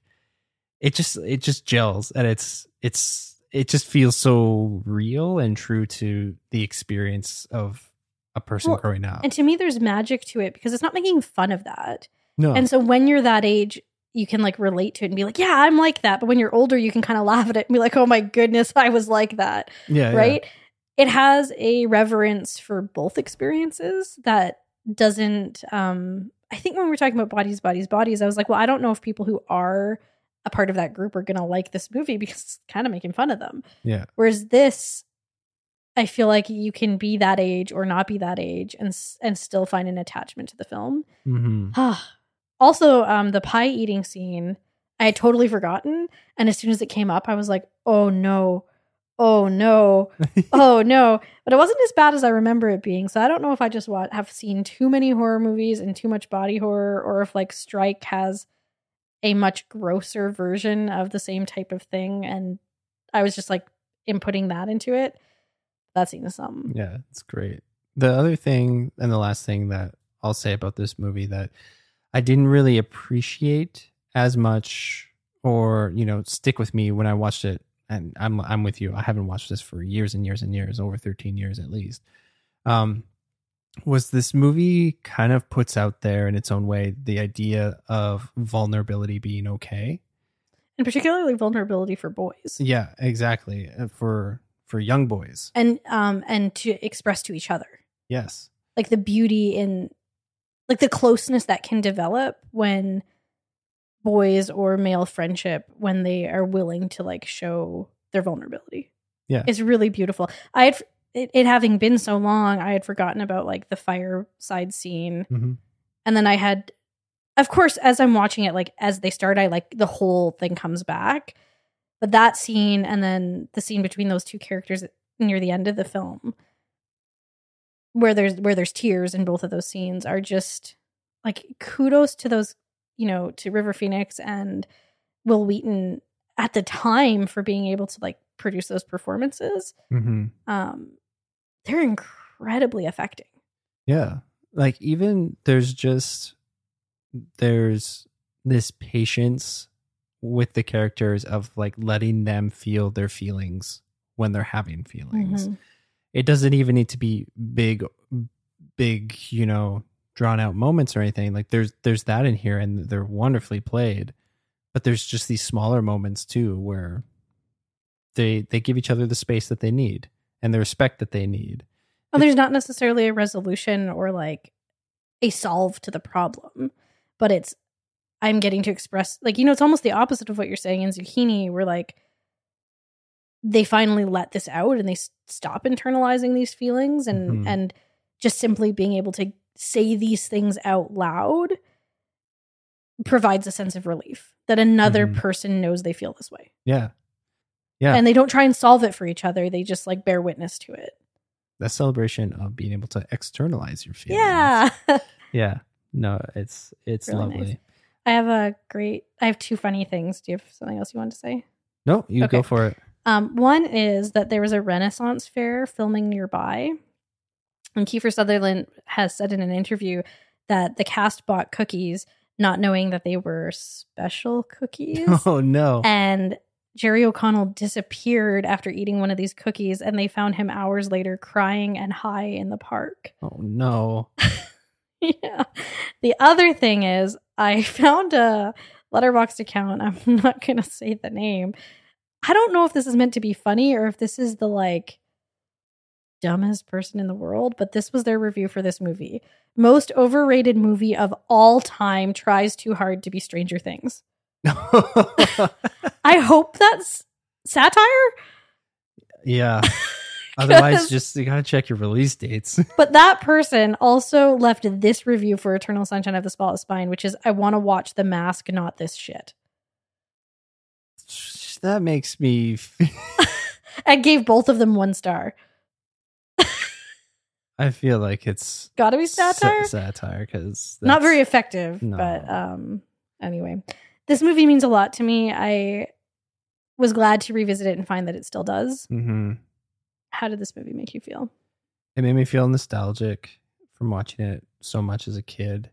it just it just gels and it's it's it just feels so real and true to the experience of a person Well, growing up. And to me, there's magic to it because it's not making fun of that. no, And so when you're that age, you can like relate to it and be like, yeah, I'm like that. But when you're older, you can kind of laugh at it and be like, oh my goodness, I was like that. yeah, yeah. right? It has a reverence for both experiences that doesn't. um I think when we're talking about bodies, bodies, bodies, I was like, well, I don't know if people who are a part of that group are going to like this movie because it's kind of making fun of them. Yeah. Whereas this, I feel like you can be that age or not be that age and and still find an attachment to the film. hmm *sighs* also, um, the pie eating scene, I had totally forgotten, and as soon as it came up, I was like, "Oh no, oh no, *laughs* oh no!" But it wasn't as bad as I remember it being. So I don't know if I just wa- have seen too many horror movies and too much body horror, or if like Strike has a much grosser version of the same type of thing, and I was just like inputting that into it. That scene is something. Yeah, it's great. The other thing and the last thing that I'll say about this movie that I didn't really appreciate as much or, you know, stick with me when I watched it and I'm I'm with you. I haven't watched this for years and years and years, over 13 years at least. Um was this movie kind of puts out there in its own way the idea of vulnerability being okay. And particularly vulnerability for boys. Yeah, exactly. uh, For for young boys. and um and to express to each other Yes. like the beauty in like the closeness that can develop when boys or male friendship when they are willing to like show their vulnerability Yeah. it's really beautiful i had it, it having been so long i had forgotten about like the fireside scene hmm and then i had of course as i'm watching it like as they start i like the whole thing comes back But that scene and then the scene between those two characters near the end of the film where there's where there's tears in both of those scenes are just like kudos to those, you know, to River Phoenix and Wil Wheaton at the time for being able to like produce those performances. Mm-hmm. Um they're incredibly affecting. Yeah. Like even there's just there's this patience with the characters of like letting them feel their feelings when they're having feelings. Mhm. It doesn't even need to be big big, you know, drawn out moments or anything. Like there's there's that in here and they're wonderfully played. But there's just these smaller moments too where they they give each other the space that they need and the respect that they need. Well, there's not necessarily a resolution or like a solve to the problem, but it's I'm getting to express like you know it's almost the opposite of what you're saying in zucchini where like they finally let this out and they s- stop internalizing these feelings and Mhm. and just simply being able to say these things out loud provides a sense of relief that another Mhm. person knows they feel this way. Yeah. Yeah. And they don't try and solve it for each other. They just like bear witness to it. that celebration of being able to externalize your feelings. Yeah. *laughs* Yeah. No, it's it's Really lovely. nice. I have a great I have two funny things. Do you have something else you want to say? No, you Okay. go for it. Um, one is that there was a Renaissance fair filming nearby. And Kiefer Sutherland has said in an interview that the cast bought cookies, not knowing that they were special cookies. *laughs* Oh no. and Jerry O'Connell disappeared after eating one of these cookies, and they found him hours later crying and high in the park. Oh no. *laughs* *laughs* yeah. The other thing is, I *laughs* found a Letterboxd account. I'm *laughs* not going to say the name. I don't know if this is meant to be funny or if this is the like dumbest person in the world, but this was their review for this movie. Most overrated movie of all time tries too hard to be Stranger Things. I hope that's satire, yeah. Otherwise, just you gotta check your release dates. *laughs* but that person also left this review for Eternal Sunshine of the Spotless Spine, which is I want to watch The Mask, not this shit. that makes me. *laughs* f- I gave both of them one star. *laughs* I feel like it's Got to be satire. sa- satire because Not very effective, No. but um, anyway, this movie means a lot to me. I was glad to revisit it and find that it still does. hmm How did this movie make you feel? It made me feel nostalgic from watching it so much as a kid.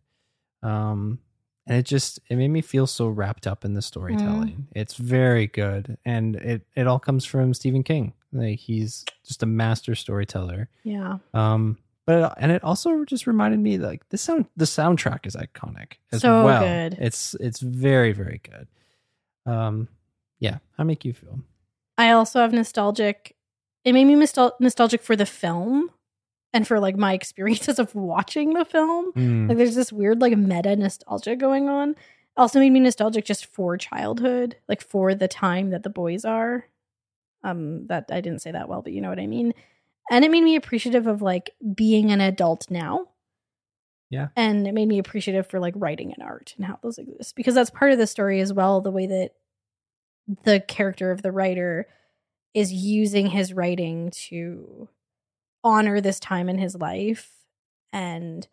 Um, and it just it made me feel so wrapped up in the storytelling. Mm. It's very good, and it it all comes from Stephen King. Like he's just a master storyteller. Yeah, Um, but and it also just reminded me like the sound the soundtrack is iconic as So well. good. It's it's very very good. Um, yeah, how make you feel? I also have nostalgic. It made me nostal- nostalgic for the film and for like my *laughs* experiences of watching the film. Mm, Like there's this weird like meta nostalgia going on. Also made me nostalgic just for childhood, like for the time that the boys are. Um that I didn't say that well, but you know what I mean. And it made me appreciative of like being an adult now. Yeah. And it made me appreciative for like writing and art and how those exist because that's part of the story as well, the way that the character of the writer is using his writing to honor this time in his life and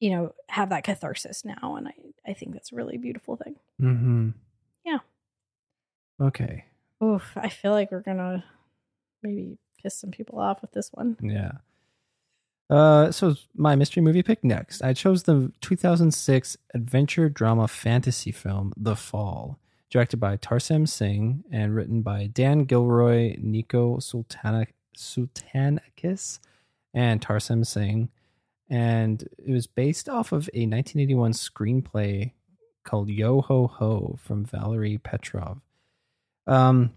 you know have that catharsis now and i i think that's a really beautiful thing hmm Yeah. Okay. oof i feel like we're gonna maybe piss some people off with this one Yeah. Uh, so my mystery movie pick next. I chose the 2006 adventure drama fantasy film The Fall, directed by Tarsem Singh and written by Dan Gilroy, Nico Sultana- Soultanakis, and Tarsem Singh. And it was based off of a 1981 screenplay called Yo Ho Ho from Valeri Petrov. Um,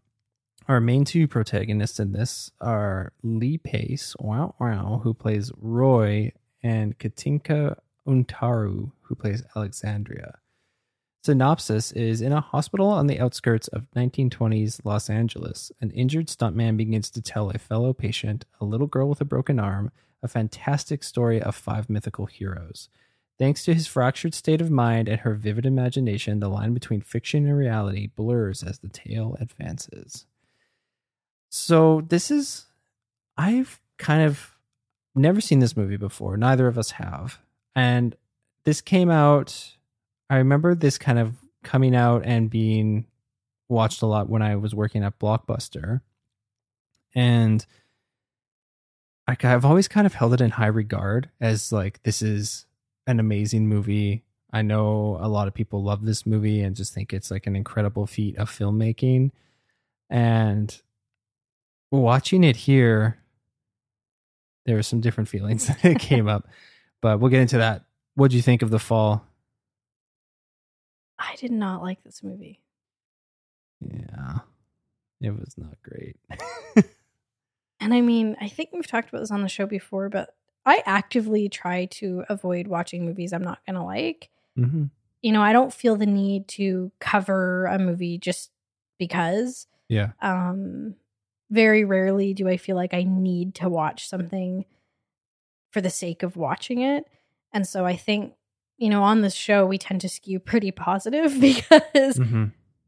our main two protagonists in this are Lee Pace, wow, wow, who plays Roy, and Catinca Untaru, who plays Alexandria. Synopsis is in a hospital on the outskirts of 1920s Los Angeles. An injured stuntman begins to tell a fellow patient, a little girl with a broken arm, a fantastic story of five mythical heroes. Thanks to his fractured state of mind and her vivid imagination, the line between fiction and reality blurs as the tale advances. So, this is, I've kind of never seen this movie before. Neither of us have. And this came out, I remember this kind of coming out and being watched a lot when I was working at Blockbuster. And I, I've always kind of held it in high regard as like, this is an amazing movie. I know a lot of people love this movie and just think it's like an incredible feat of filmmaking. And watching it here, there were some different feelings *laughs* that came up, but we'll get into that. What do you think of The Fall? I did not like this movie. Yeah, it was not great. *laughs* And I mean, I think we've talked about this on the show before, but I actively try to avoid watching movies I'm not going to like. hmm You know, I don't feel the need to cover a movie just because. Yeah. Um very rarely do I feel like I need to watch something for the sake of watching it. And so I think, you know, on this show we tend to skew pretty positive *laughs* because hmm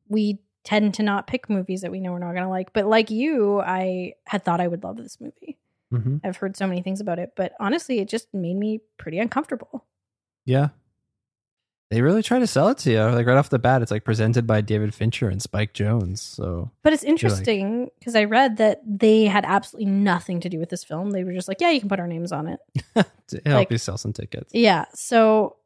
we tend to not pick movies that we know we're not going to like. But like you, I had thought I would love this movie. hmm I've heard so many things about it, but honestly, it just made me pretty uncomfortable. Yeah. They really try to sell it to you. Like right off the bat, it's like presented by David Fincher and Spike Jonze. So But it's interesting because I read that they had absolutely nothing to do with this film. They were just like, yeah, you can put our names on it. *laughs* to help Like- you sell some tickets. Yeah. So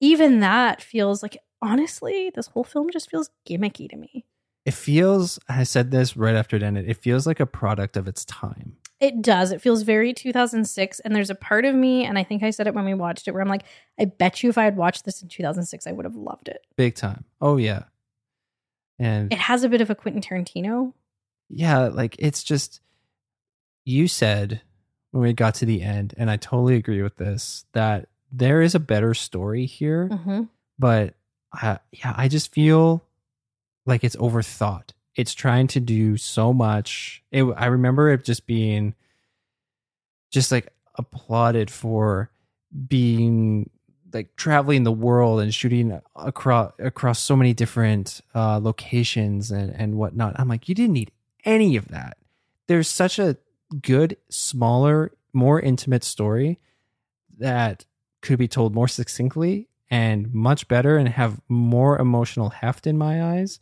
even that feels like, honestly, this whole film just feels gimmicky to me. It feels, I said this right after it ended, it feels like a product of its time. It does. It feels very 2006. And there's a part of me, and I think I said it when we watched it, where I'm like, I bet you if I had watched this in 2006, I would have loved it. Big time. Oh, yeah. And It has a bit of a Quentin Tarantino. yeah, like it's just, you said when we got to the end, and I totally agree with this, that there is a better story here. Mm-hmm. but I, yeah, I just feel like it's overthought. It's trying to do so much. It, I remember it just being just like applauded for being like traveling the world and shooting across across so many different uh, locations and and whatnot. I'm like, you didn't need any of that. There's such a good, smaller, more intimate story that could be told more succinctly and much better and have more emotional heft in my eyes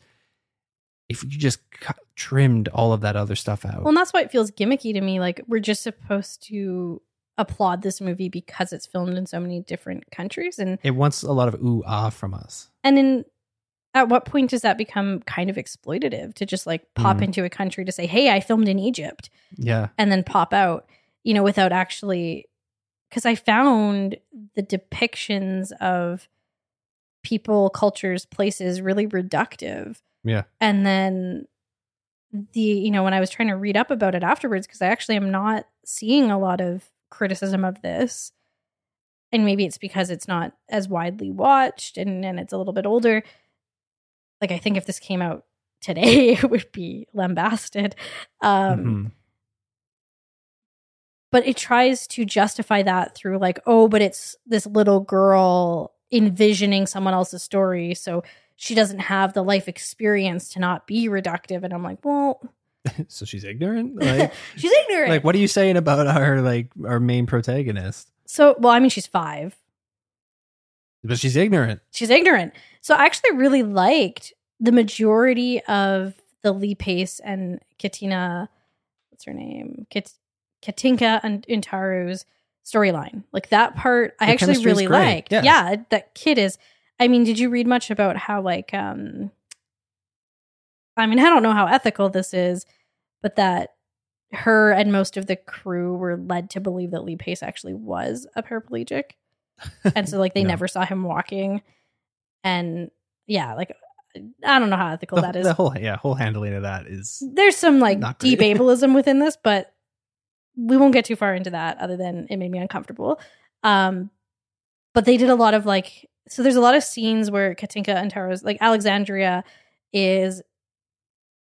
if you just cut, trimmed all of that other stuff out. Well, and that's why it feels gimmicky to me. Like we're just supposed to applaud this movie because it's filmed in so many different countries, and it wants a lot of ooh ah from us. and in at what point does that become kind of exploitative to just like pop Mhm. into a country to say, "Hey, I filmed in Egypt," Yeah. and then pop out, you know, without actually because I found the depictions of people, cultures, places really reductive. Yeah. And then the, you know, when I was trying to read up about it afterwards, because I actually am not seeing a lot of criticism of this. And maybe it's because it's not as widely watched and, and it's a little bit older. Like, I think if this came out today, *laughs* it would be lambasted. Um, Mhm. But it tries to justify that through like oh but it's this little girl envisioning someone else's story so she doesn't have the life experience to not be reductive and i'm like well *laughs* so she's ignorant. Like, *laughs* she's ignorant like what are you saying about our like our main protagonist? so well i mean she's five But she's ignorant. she's ignorant so i actually really liked the majority of the lee pace and katina what's her name Kat- Catinca Untaru's storyline. Like that part i The actually really liked. Yeah. yeah that kid is i mean did you read much about how like um i mean i don't know how ethical this is but that her and most of the crew were led to believe that lee pace actually was a paraplegic. And so like *laughs* they No. never saw him walking. And yeah like i don't know how ethical The, that is. the whole yeah whole handling of that is there's some like deep ableism within this but we won't get too far into that other than it made me uncomfortable um but they did a lot of like so there's a lot of scenes where Catinca Untaru's like alexandria is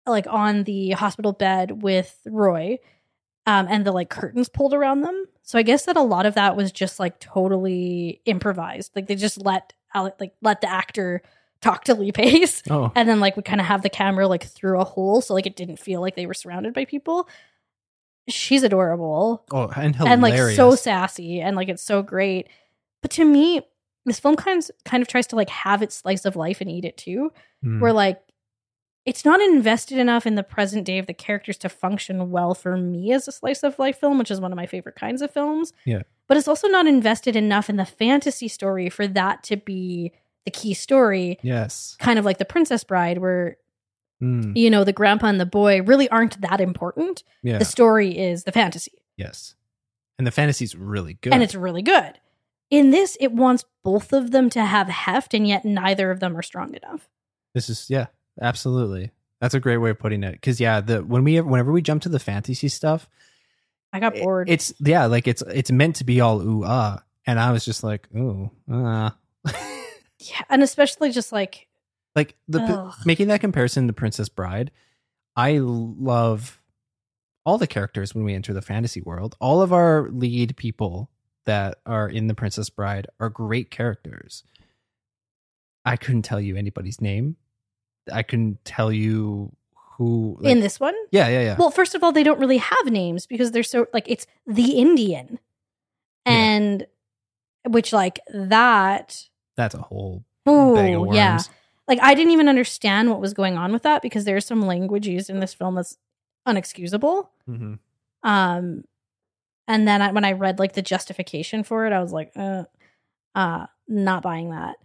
like on the hospital bed with roy um and the like curtains pulled around them So I guess that a lot of that was just like totally improvised. Like they just let Ale- like let the actor talk to Lee Pace, Oh, and then like we kind of have the camera like through a hole, so like it didn't feel like they were surrounded by people. She's adorable oh, and hilarious. and like so sassy, and like it's so great. But to me, this film kind of, kind of tries to like have its slice of life and eat it too Mm. where like it's not invested enough in the present day of the characters to function well for me as a slice of life film, which is one of my favorite kinds of films. Yeah. But it's also not invested enough in the fantasy story for that to be the key story, Yes. kind of like The Princess Bride, where, Mm. you know, the grandpa and the boy really aren't that important. Yeah. The story is the fantasy, yes. And the fantasy's really good. and it's really good. In this, it wants both of them to have heft, and yet neither of them are strong enough. This is yeah, absolutely. That's a great way of putting it. Because yeah, the when we whenever we jump to the fantasy stuff, I got it- bored. it's yeah, like it's it's meant to be all ooh ah, and I was just like ooh ah. *laughs* yeah, and especially just like like the Ugh. making that comparison to Princess Bride, I love all the characters when we enter the fantasy world. All of our lead people that are in the Princess Bride are great characters. I couldn't tell you anybody's name. I couldn't tell you who like- in this one. Yeah, yeah, yeah. Well, first of all, they don't really have names because they're so like it's the Indian, Yeah. and which like that. That's a whole Ooh, bag of worms. yeah. Like I didn't even understand what was going on with that because there's some language used in this film that's unexcusable. hmm Um, and then I, when I read like the justification for it, I was like, uh, uh, not buying that.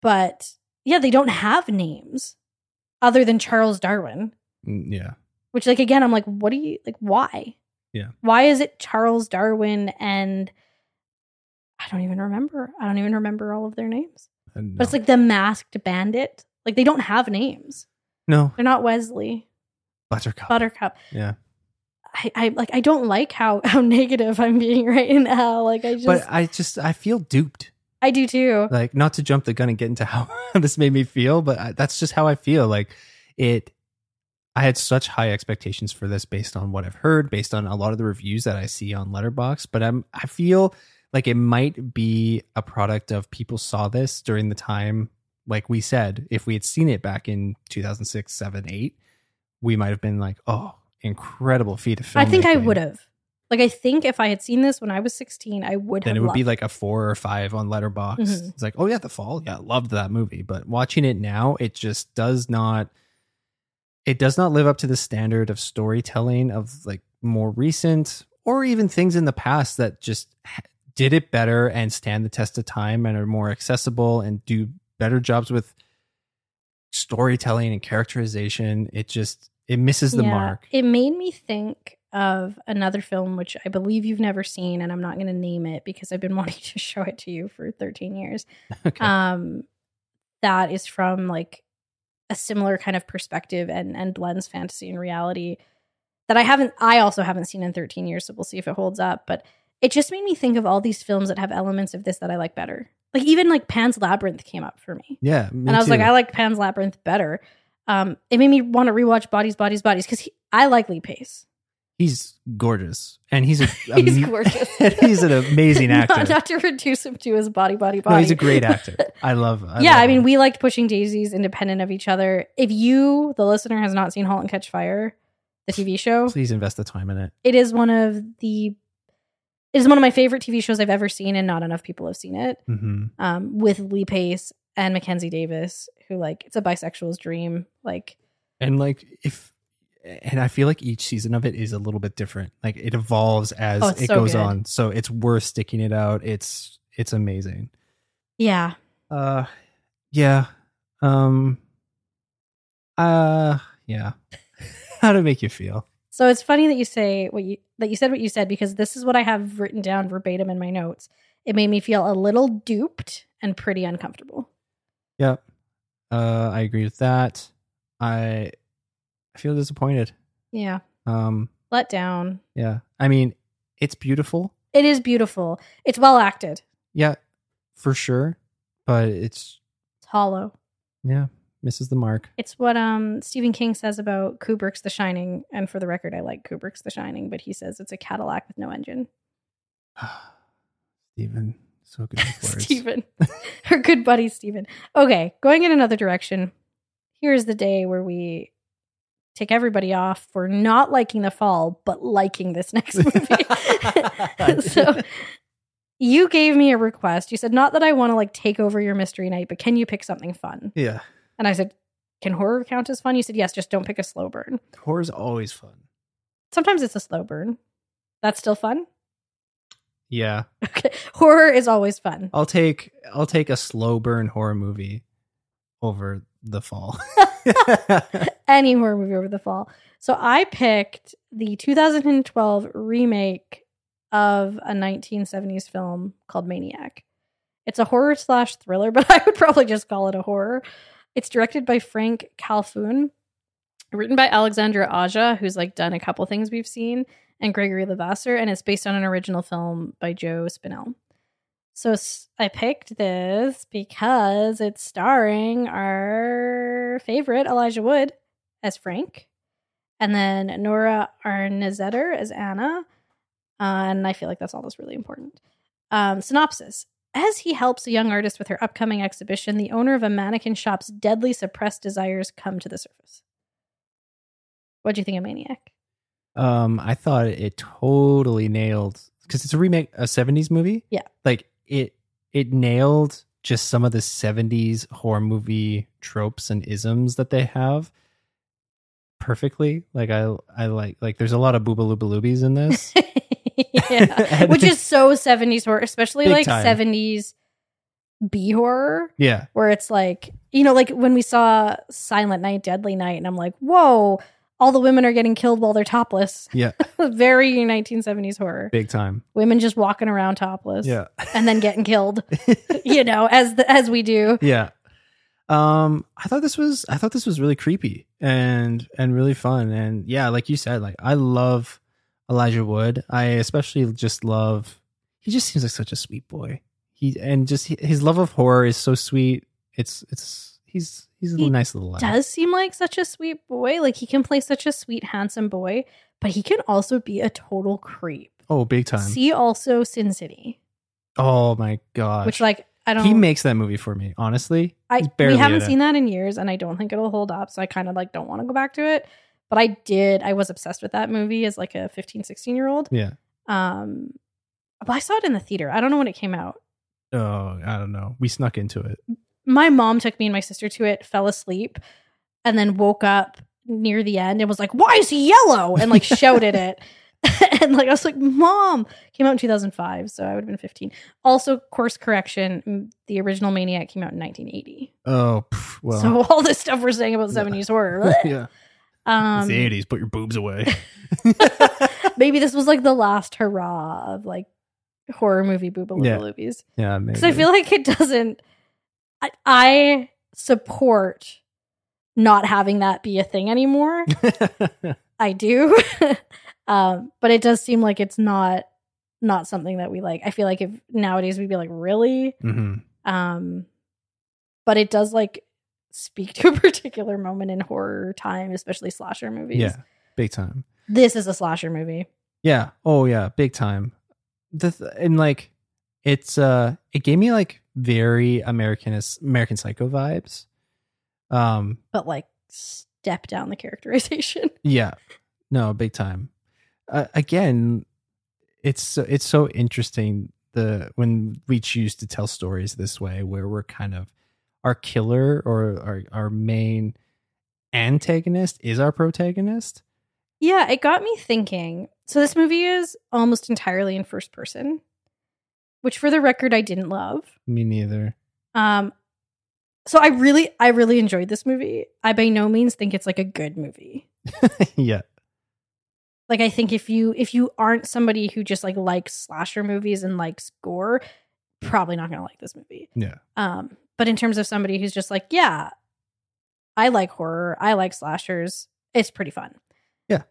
But yeah, they don't have names other than Charles Darwin. Mm, Yeah. Which, like, again, I'm like, what do you like? Why? Yeah. Why is it Charles Darwin and I don't even remember. I don't even remember all of their names. And But it's like the masked bandit. Like they don't have names. no They're not Wesley, Buttercup. Buttercup. yeah. I, I like. I don't like how *laughs* how negative I'm being right now. Like I just, But I just I feel duped. I do too. like not to jump the gun and get into how *laughs* this made me feel but I, that's just how i feel like it i had such high expectations for this based on what i've heard based on a lot of the reviews that i see on Letterboxd but i'm i feel like it might be a product of people saw this during the time like we said if we had seen it back in 2006 7 8 we might have been like oh incredible feat of film I think I would have. Like I think if I had seen this when I was 16, I would then it would be like a four or five on Letterboxd Mhm. it's like oh yeah the fall yeah loved that movie but watching it now it just does not it does not live up to the standard of storytelling of like more recent or even things in the past that just did it better and stand the test of time and are more accessible and do better jobs with storytelling and characterization it just it misses the Yeah. mark It made me think of another film which I believe you've never seen, and I'm not going to name it because I've been *laughs* wanting to show it to you for 13 years. *laughs* okay Um, that is from like a similar kind of perspective and and blends fantasy and reality that I haven't. I also haven't seen in 13 years, so we'll see if it holds up. But it just made me think of all these films that have elements of this that I like better. Like even like Pan's Labyrinth came up for me. yeah me and I was like. I like Pan's Labyrinth better. Um, it made me want to rewatch Bodies, Bodies, Bodies because I like Lee Pace. he's gorgeous and he's a *laughs* He's am- gorgeous. *laughs* he's an amazing *laughs* actor not, not to reduce him to his body, body, body. No, he's a great actor. I love. I yeah, love I mean, him. we liked Pushing Daisies independent of each other. If you, the listener, has not seen *Halt and Catch Fire*, the TV show, please invest the time in it. it is one of the it is one of my favorite TV shows I've ever seen, and not enough people have seen it. hmm Um, with Lee Pace and Mackenzie Davis, who like it's a bisexual's dream. Like, And like if, and I feel like each season of it is a little bit different. Like it evolves as Oh, it so goes good. on. So it's worth sticking it out. It's it's amazing. yeah, Uh, yeah. Um. Uh, yeah. *laughs* How to make you feel? So it's funny that you say what you that you said what you said because this is what I have written down verbatim in my notes. It made me feel a little duped and pretty uncomfortable. Yep. Uh, I agree with that. I I feel disappointed. Yeah, Um. let down. Yeah. I mean, it's beautiful. It is beautiful. It's well acted. Yeah, for sure. But it's It's hollow. yeah, misses the mark. It's what um Stephen King says about Kubrick's The Shining. And for the record, I like Kubrick's The Shining, but he says it's a Cadillac with no engine. *sighs* Stephen, so good with *laughs* words. Steven. Her *laughs* good buddy Stephen. Okay, going in another direction. Here's the day where we take everybody off for not liking the fall, but liking this *laughs* next movie. so you gave me a request. You said, not that I want to like take over your mystery night, but can you pick something fun? Yeah. And I said, can horror count as fun? You said, yes, just don't pick a slow burn. Horror's always fun. Sometimes it's a slow burn. That's still fun. Yeah. *laughs* Okay. Horror is always fun. I'll take I'll take a slow burn horror movie over the fall. *laughs* *laughs* Any horror movie over the fall. So I picked the 2012 remake of a 1970s film called Maniac. It's a horror slash thriller, but I would probably just call it a horror. It's directed by Franck Khalfoun, written by Alexandre Aja, who's like done a couple things we've seen, and Gregory Levasseur, and it's based on an original film by Joe Spinell. So I picked this because it's starring our favorite Elijah Wood as Frank, and then Nora Arnezeder as Anna. Uh, and I feel like that's all that's really important. Um, synopsis. As he helps a young artist with her upcoming exhibition, the owner of a mannequin shop's deadly suppressed desires come to the surface. What do you think of Maniac? um, I thought it totally nailed because it's a remake, a '70s movie. Yeah. like it it nailed just some of the '70s horror movie tropes and isms that they have perfectly. Like I I like like there's a lot of boobaloobaloobies in this. *laughs* yeah. *laughs* Which is so 70s horror, especially Big like time. 70s B horror, yeah, where it's like, you know, like when we saw Silent Night, Deadly Night, and I'm like, whoa, all the women are getting killed while they're topless. yeah, *laughs* Very 1970s horror. big time. Women just walking around topless. Yeah. And then getting killed, *laughs* you know, as the, as we do. Yeah. Um, I thought this was I thought this was really creepy and and really fun. And yeah, like you said, like I love Elijah Wood. I especially just love he just seems like such a sweet boy. He and just his love of horror is so sweet. It's it's he's he's a He nice little lad. Does seem like such a sweet boy. Like he can play such a sweet, handsome boy, but he can also be a total creep. Oh, big time. See also Sin City, oh my god. which like I don't. he makes that movie for me, honestly. I we haven't seen that in years, and I don't think it'll hold up. So I kind of like don't want to go back to it. But I did. I was obsessed with that movie as like a 15, 16 year old. Yeah. Um, but I saw it in the theater. I don't know when it came out. Oh, I don't know. We snuck into it. My mom took me and my sister to it, fell asleep, and then woke up near the end and was like, "Why is he yellow?" and like shouted *laughs* it. *laughs* and like I was like, "Mom!" Came out in 2005, so I would have been 15. Also, course correction: the original Maniac came out in 1980. Oh, well. so all this stuff we're saying about *laughs* Yeah. 70s horror. Right? Yeah. Um, it's the 80s. Put your boobs away. *laughs* maybe this was like the last hurrah of like horror movie boobaloo Yeah. movies. yeah, maybe. Because I feel like it doesn't. I, I support not having that be a thing anymore. *laughs* I do, *laughs* um, but it does seem like it's not not something that we like. I feel like if nowadays we'd be like, really, hmm um, but it does like speak to a *laughs* particular moment in horror time, especially slasher movies. Yeah, big time. this is a slasher movie. Yeah. Oh yeah, big time. The th- and like it's uh it gave me like very American American Psycho vibes. Um but like step down the characterization. *laughs* yeah. No, big time. Uh, again, it's so, it's so interesting the when we choose to tell stories this way where we're kind of our killer or our our main antagonist is our protagonist. yeah, it got me thinking. So this movie is almost entirely in first person, which for the record I didn't love. Me neither. Um so I really I really enjoyed this movie. I by no means think it's like a good movie. *laughs* yeah. Like I think if you if you aren't somebody who just like likes slasher movies and likes gore, probably not going to like this movie. Yeah. Um, but in terms of somebody who's just like, yeah, I like horror, I like slashers, it's pretty fun. Yeah.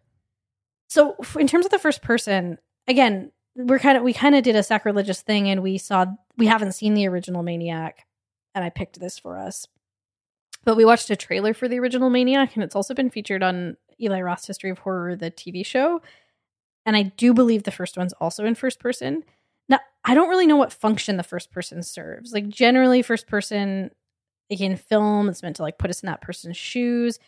So in terms of the first person, again, we're kind of we kind of did a sacrilegious thing, and we saw we haven't seen the original Maniac, and I picked this for us. But we watched a trailer for the original Maniac, and it's also been featured on Eli Roth's History of Horror, the TV show. And I do believe the first one's also in first person. Now, I don't really know what function the first person serves. Like generally first person like in film it's meant to like put us in that person's shoes.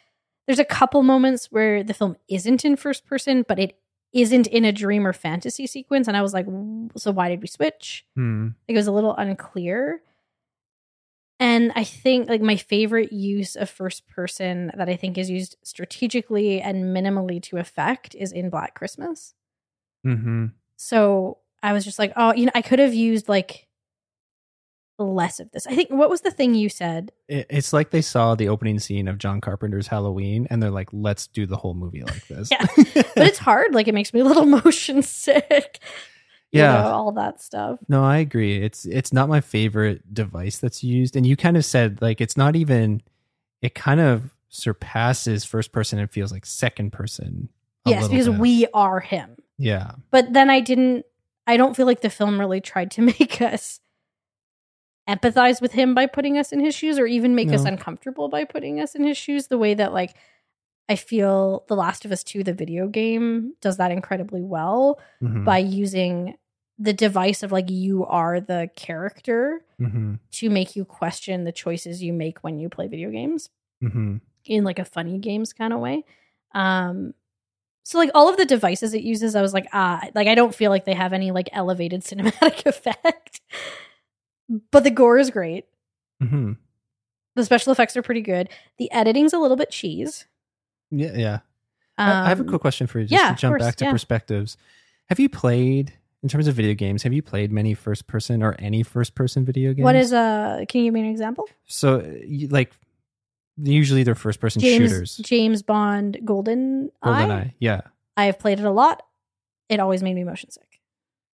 There's a couple moments where the film isn't in first person, but it isn't in a dream or fantasy sequence and I was like so why did we switch? Hmm. Like, it was a little unclear. And I think like my favorite use of first person that I think is used strategically and minimally to effect is in Black Christmas. Mm-hmm. So I was just like, oh, you know, I could have used like less of this. I think what was the thing you said? It, it's like they saw the opening scene of John Carpenter's Halloween, and they're like, "Let's do the whole movie like *laughs* this." Yeah. *laughs* But it's hard. Like it makes me a little *laughs* motion sick. You Yeah. know, all that stuff. No, I agree. It's it's not my favorite device that's used, and you kind of said like it's not even. It kind of surpasses first person and feels like second person. a Yes, because bit. we are him. Yeah. But then I didn't. I don't feel like the film really tried to *laughs* make us empathize with him by putting us in his shoes, or even make us uncomfortable by putting us in his shoes. The way that like I feel The Last of Us Two, the video game, does that incredibly well. Mhm. by using the device of like you are the character Mhm. to make you question the choices you make when you play video games Mhm. in like a funny games kind of way. Um so like all of the devices it uses I was like ah like I don't feel like they have any like elevated *laughs* cinematic effect. But the gore is great. Mhm. The special effects are pretty good. The editing's a little bit cheese. Yeah, yeah. I- I have a Um, quick question for you, just yeah, to jump course, back to yeah. perspectives. Have you played, in terms of video games, have you played many first person or any first person video games? What is uh can you give me an example? so like usually they're first person James shooters. James Bond Golden GoldenEye, yeah. I have played it a lot. It always made me motion sick.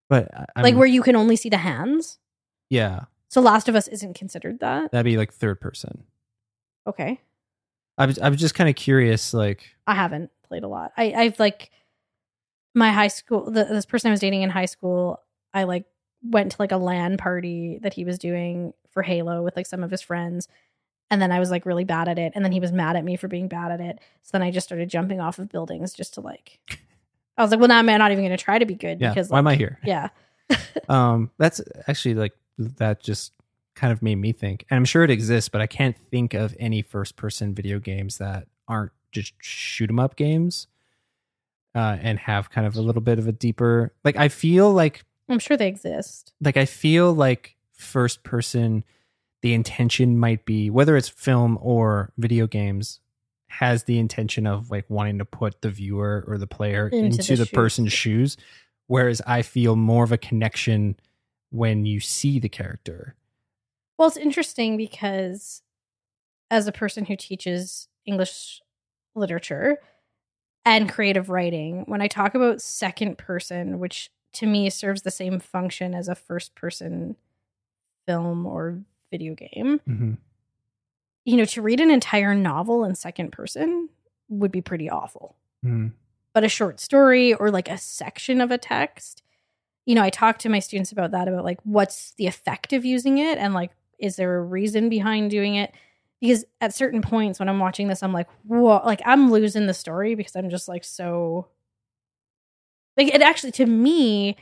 But I'm, like where you can only see the hands. yeah, So Last of Us isn't considered that. that'd be like third person. Okay. I was I was just kind of curious, like I haven't played a lot. I, I've like my high school the, this person I was dating in high school, I like went to like a LAN party that he was doing for Halo with like some of his friends. And then I was like really bad at it. And then he was mad at me for being bad at it. So then I just started jumping off of buildings just to like *laughs* I was like, well, now I'm not even gonna try to be good yeah, because why am I here? Yeah. *laughs* Um, that's actually like that just kind of made me think, and I'm sure it exists, but I can't think of any first person video games that aren't just shoot 'em up games, uh, and have kind of a little bit of a deeper. Like I feel like I'm sure they exist. like I feel like first person, the intention might be whether it's film or video games has the intention of like wanting to put the viewer or the player Into into, the the, person's shoes whereas I feel more of a connection when you see the character. Well, it's interesting because as a person who teaches English literature and creative writing, when I talk about second person, which to me serves the same function as a first person film or video game, Mm-hmm. you know, to read an entire novel in second person would be pretty awful. Mm-hmm. But a short story or like a section of a text, you know, I talk to my students about that, about like what's the effect of using it and like, is there a reason behind doing it? Because at certain points when I'm watching this, I'm like, whoa, like I'm losing the story because I'm just like so. Like it actually, to me,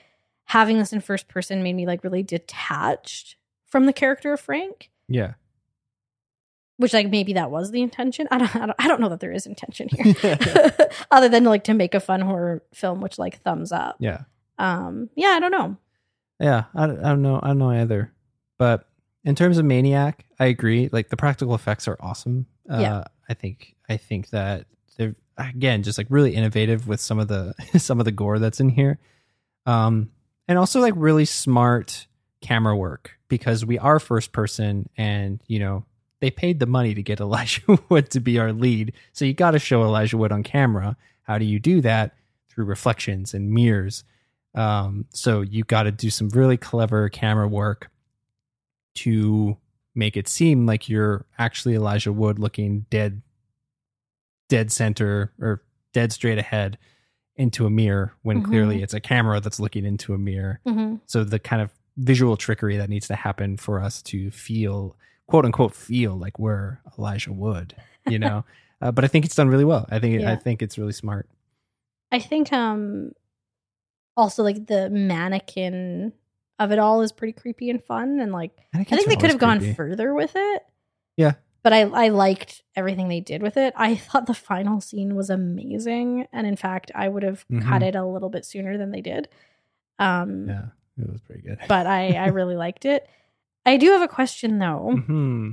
having this in first person made me like really detached from the character of Frank Yeah. which like maybe that was the intention. I don't, I don't, I don't know that there is intention here, *laughs* other than like to make a fun horror film, which like thumbs up. Yeah. Um, yeah, I don't know. Yeah, I, don't- I don't know. I don't know either. But in terms of Maniac, I agree. Like the practical effects are awesome. Uh, Yeah. I think I think that they're again just like really innovative with some of the *laughs* some of the gore that's in here, um, and also like really smart camera work because we are first person, and you know they paid the money to get *laughs* Elijah Wood to be our lead, so you got to show Elijah Wood on camera. How do you do that? Through reflections and mirrors. Um, so you got to do some really clever camera work to make it seem like you're actually Elijah Wood looking dead, dead center or dead straight ahead into a mirror when Mhm. clearly it's a camera that's looking into a mirror. Mm-hmm. So the kind of visual trickery that needs to happen for us to feel, quote unquote, feel like we're Elijah Wood, you know. *laughs* uh, but I think it's done really well. I think Yeah. I think it's really smart. I think um, also like the mannequin of it all is pretty creepy and fun. And like, it I think they could have gone creepy. further with it. Yeah. But I, I liked everything they did with it. I *laughs* thought the final scene was amazing. And in fact, I would have cut Mhm. it a little bit sooner than they did. Um, Yeah, it was pretty good. But I, I *laughs* really liked it. I do have a question though. hmm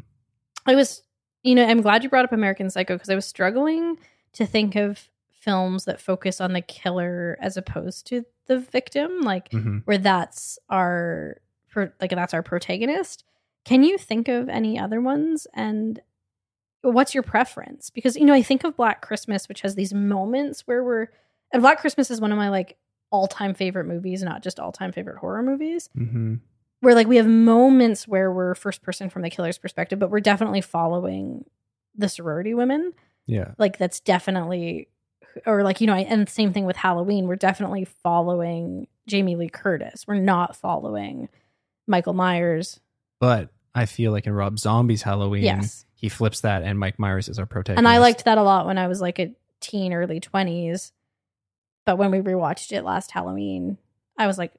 I was, you know, I'm glad you brought up American Psycho because I was struggling to think of films that focus on the killer as opposed to the victim, like hmm where that's our, like that's our protagonist. Can you think of any other ones? And what's your preference? Because you know, I think of Black Christmas, which has these moments where we're, and Black Christmas is one of my like all time favorite movies, not just all time favorite horror movies hmm where like we have moments where we're first person from the killer's perspective, but we're definitely following the sorority women. Yeah. Like that's definitely, or like you know, I- and same thing with Halloween. We're definitely following Jamie Lee Curtis. We're not following Michael Myers. But I feel like in Rob Zombie's Halloween, Yes, he flips that, and Mike Myers is our protagonist. and I liked that a lot when I was like a teen, early twenties. But when we rewatched it last Halloween, I was like,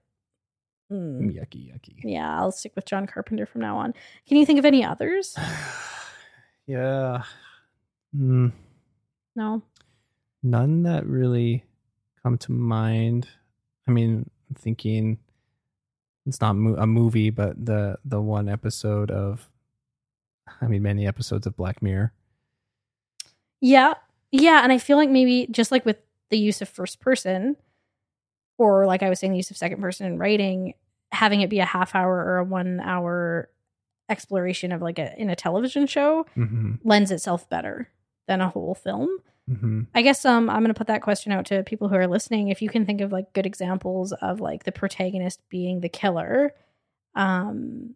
hmm, yucky, yucky. yeah, I'll stick with John Carpenter from now on. Can you think of any others? *sighs* yeah. Mm, No. none that really come to mind. I mean, I'm thinking it's not mo- a movie, but the the one episode of, I mean, many episodes of Black Mirror. Yeah. Yeah. And I feel like maybe just like with the use of first person, or like I was saying, the use of second person in writing, having it be a half hour or a one hour exploration of like a in a television show hmm lends itself better than a whole film. hmm I guess um I'm gonna put that question out to people who are listening. If you can think of like good examples of like the protagonist being the killer, um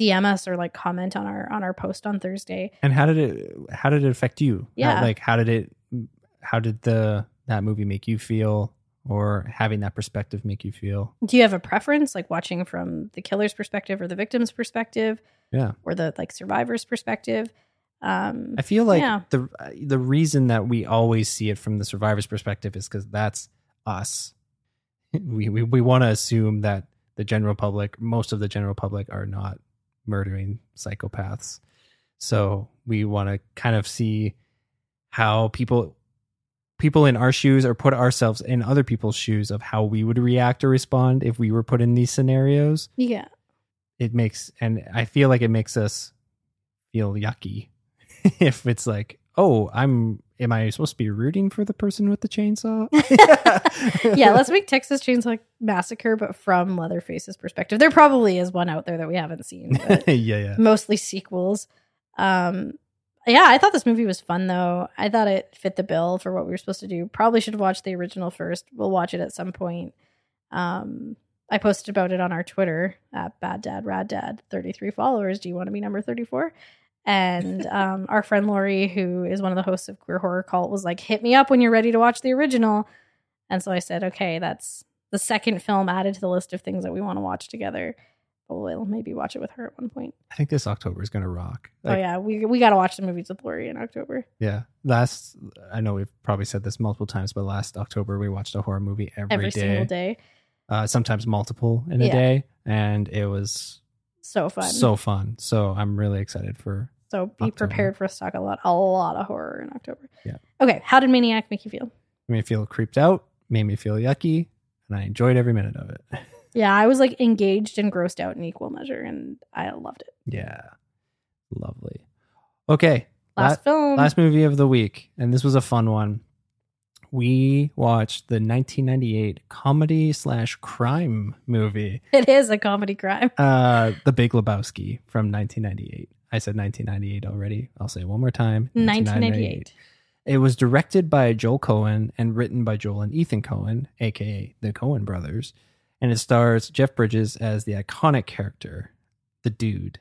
DM us or like comment on our on our post on Thursday. And how did it? How did it affect you? How- Yeah. like how did it? How did the that movie make you feel, or having that perspective make you feel? Do you have a preference, like watching from the killer's perspective or the victim's perspective? Yeah. Or the like survivor's perspective? Um I feel like Yeah. the the reason that we always see it from the survivor's perspective is because that's us. *laughs* We we, we want to assume that the general public, most of the general public, are not murdering psychopaths. So we want to kind of see how people people in our shoes or put ourselves in other people's shoes of how we would react or respond if we were put in these scenarios. yeah. It makes and I feel like it makes us feel yucky *laughs* if it's like, oh, I'm am I supposed to be rooting for the person with the chainsaw? *laughs* yeah, let's make Texas Chainsaw Massacre, but from Leatherface's perspective. There probably is one out there that we haven't seen, *laughs* yeah, yeah. mostly sequels. Um, yeah, I thought this movie was fun though. I thought it fit the bill for what we were supposed to do. Probably should have watched the original first. We'll watch it at some point. Um, I posted about it on our Twitter at Bad Dad Rad Dad. Thirty three followers. Do you want to be number thirty four? And *laughs* um, our friend Lori, who is one of the hosts of Queer Horror Cult, was like, "Hit me up when you're ready to watch the original." And so I said, "Okay, that's the second film added to the list of things that we want to watch together." We'll maybe watch it with her at one point. I think this October is gonna rock. oh yeah, we we got to watch the movies with Lori in October. Yeah. Last, I know we've probably said this multiple times, but last October we watched a horror movie every, Every day. single day, Uh, sometimes multiple in a Yeah. day, and it was so fun. so fun. So I'm really excited for. so be October. prepared for us to talk a lot, a lot of horror in October. Yeah. Okay, how did Maniac make you feel? Made me feel creeped out, made me feel yucky, and I enjoyed every minute of it. *laughs* Yeah, I was like engaged and grossed out in equal measure, and I loved it. yeah, lovely. Okay, Last film. last movie of the week, and this was a fun one. We watched the 1998 comedy slash crime movie, it is a comedy crime. uh, The Big Lebowski from 1998. I said 1998 already. I'll say it one more time. 1998. It was directed by Joel Coen and written by Joel and Ethan Coen, aka the Coen brothers, and it stars Jeff Bridges as the iconic character, the Dude,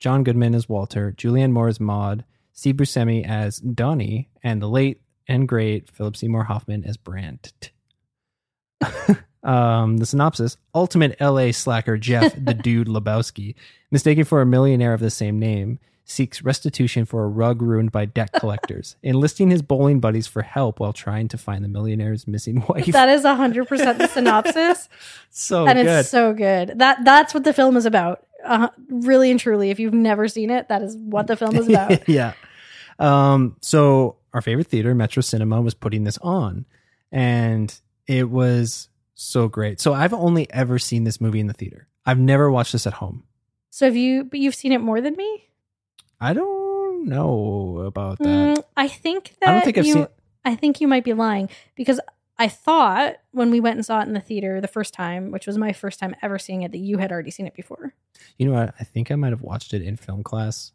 John Goodman as Walter, Julianne Moore as Maud, Steve Buscemi as Donnie, and the late and great Philip Seymour Hoffman as Brandt. *laughs* um, the synopsis: Ultimate LA slacker Jeff, the Dude Lebowski, mistaken for a millionaire of the same name, seeks restitution for a rug ruined by debt *laughs* collectors, enlisting his bowling buddies for help while trying to find the millionaire's missing wife. That is hundred percent the synopsis, *laughs* so and good. it's so good. That that's what the film is about. Uh, really and truly, if you've never seen it, that is what the film is about. *laughs* yeah. Um, so our favorite theater, Metro Cinema, was putting this on, and it was so great. So I've only ever seen this movie in the theater. I've never watched this at home. so have you? But you've seen it more than me. I don't know about that. Mm, I think that I don't think I've you, seen. I think you might be lying because I thought when we went and saw it in the theater the first time, which was my first time ever seeing it, that you had already seen it before You know what? I think I might have watched it in film class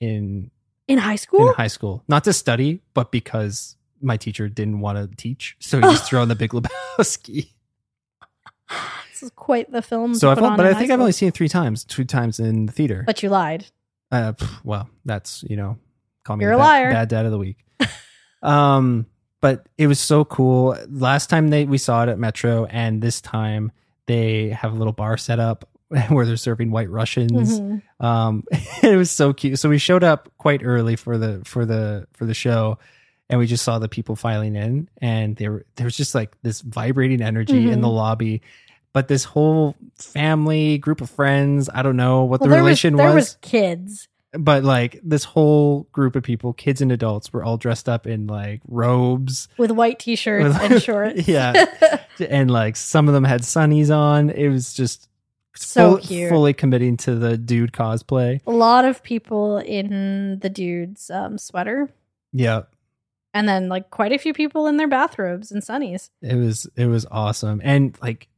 in in high school. in high school, not to study, but because my teacher didn't want to teach, so he just *laughs* threw on the Big Lebowski. this is quite the film. So put on but I think I've only seen it three times, two times in the theater. But you lied. Uh, well, that's you know, call me You're a bad, liar. bad dad of the week. *laughs* um, but it was so cool. Last time they we saw it at Metro, and this time they have a little bar set up *laughs* where they're serving White Russians. Mhm. Um, *laughs* it was so cute. So we showed up quite early for the for the for the show, and we just saw the people filing in, and there there was just like this vibrating energy in Mhm. the lobby. But this whole family group of friends, I don't know what Well, the relation was there was, was kids. but like this whole group of people, kids and adults, were all dressed up in like robes. with white t-shirts With- and shorts. *laughs* Yeah. *laughs* and like some of them had sunnies on. It was just So full- cute. fully committing to the dude cosplay. a lot of people in the dude's um, sweater, Yeah. and then like quite a few people in their bathrobes and sunnies. It was it was awesome. And like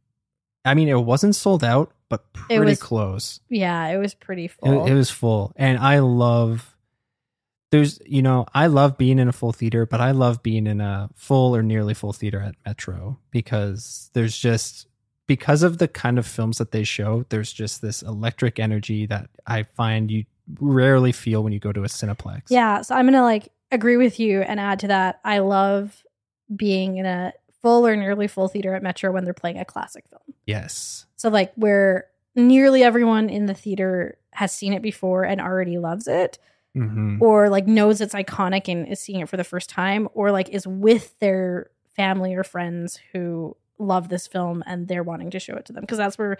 I mean it wasn't sold out, but pretty was close. Yeah, it was pretty It, full. it was full. And I love there's you know, I love being in a full theater, but I love being in a full or nearly full theater at Metro because there's just because of the kind of films that they show, there's just this electric energy that I find you rarely feel when you go to a Cineplex. yeah, so I'm gonna like agree with you and add to that. I love being in a full or nearly full theater at Metro when they're playing a classic film. Yes. So like where nearly everyone in the theater has seen it before and already loves it, hmm or like knows it's iconic and is seeing it for the first time, or like is with their family or friends who love this film and they're wanting to show it to them. Because that's where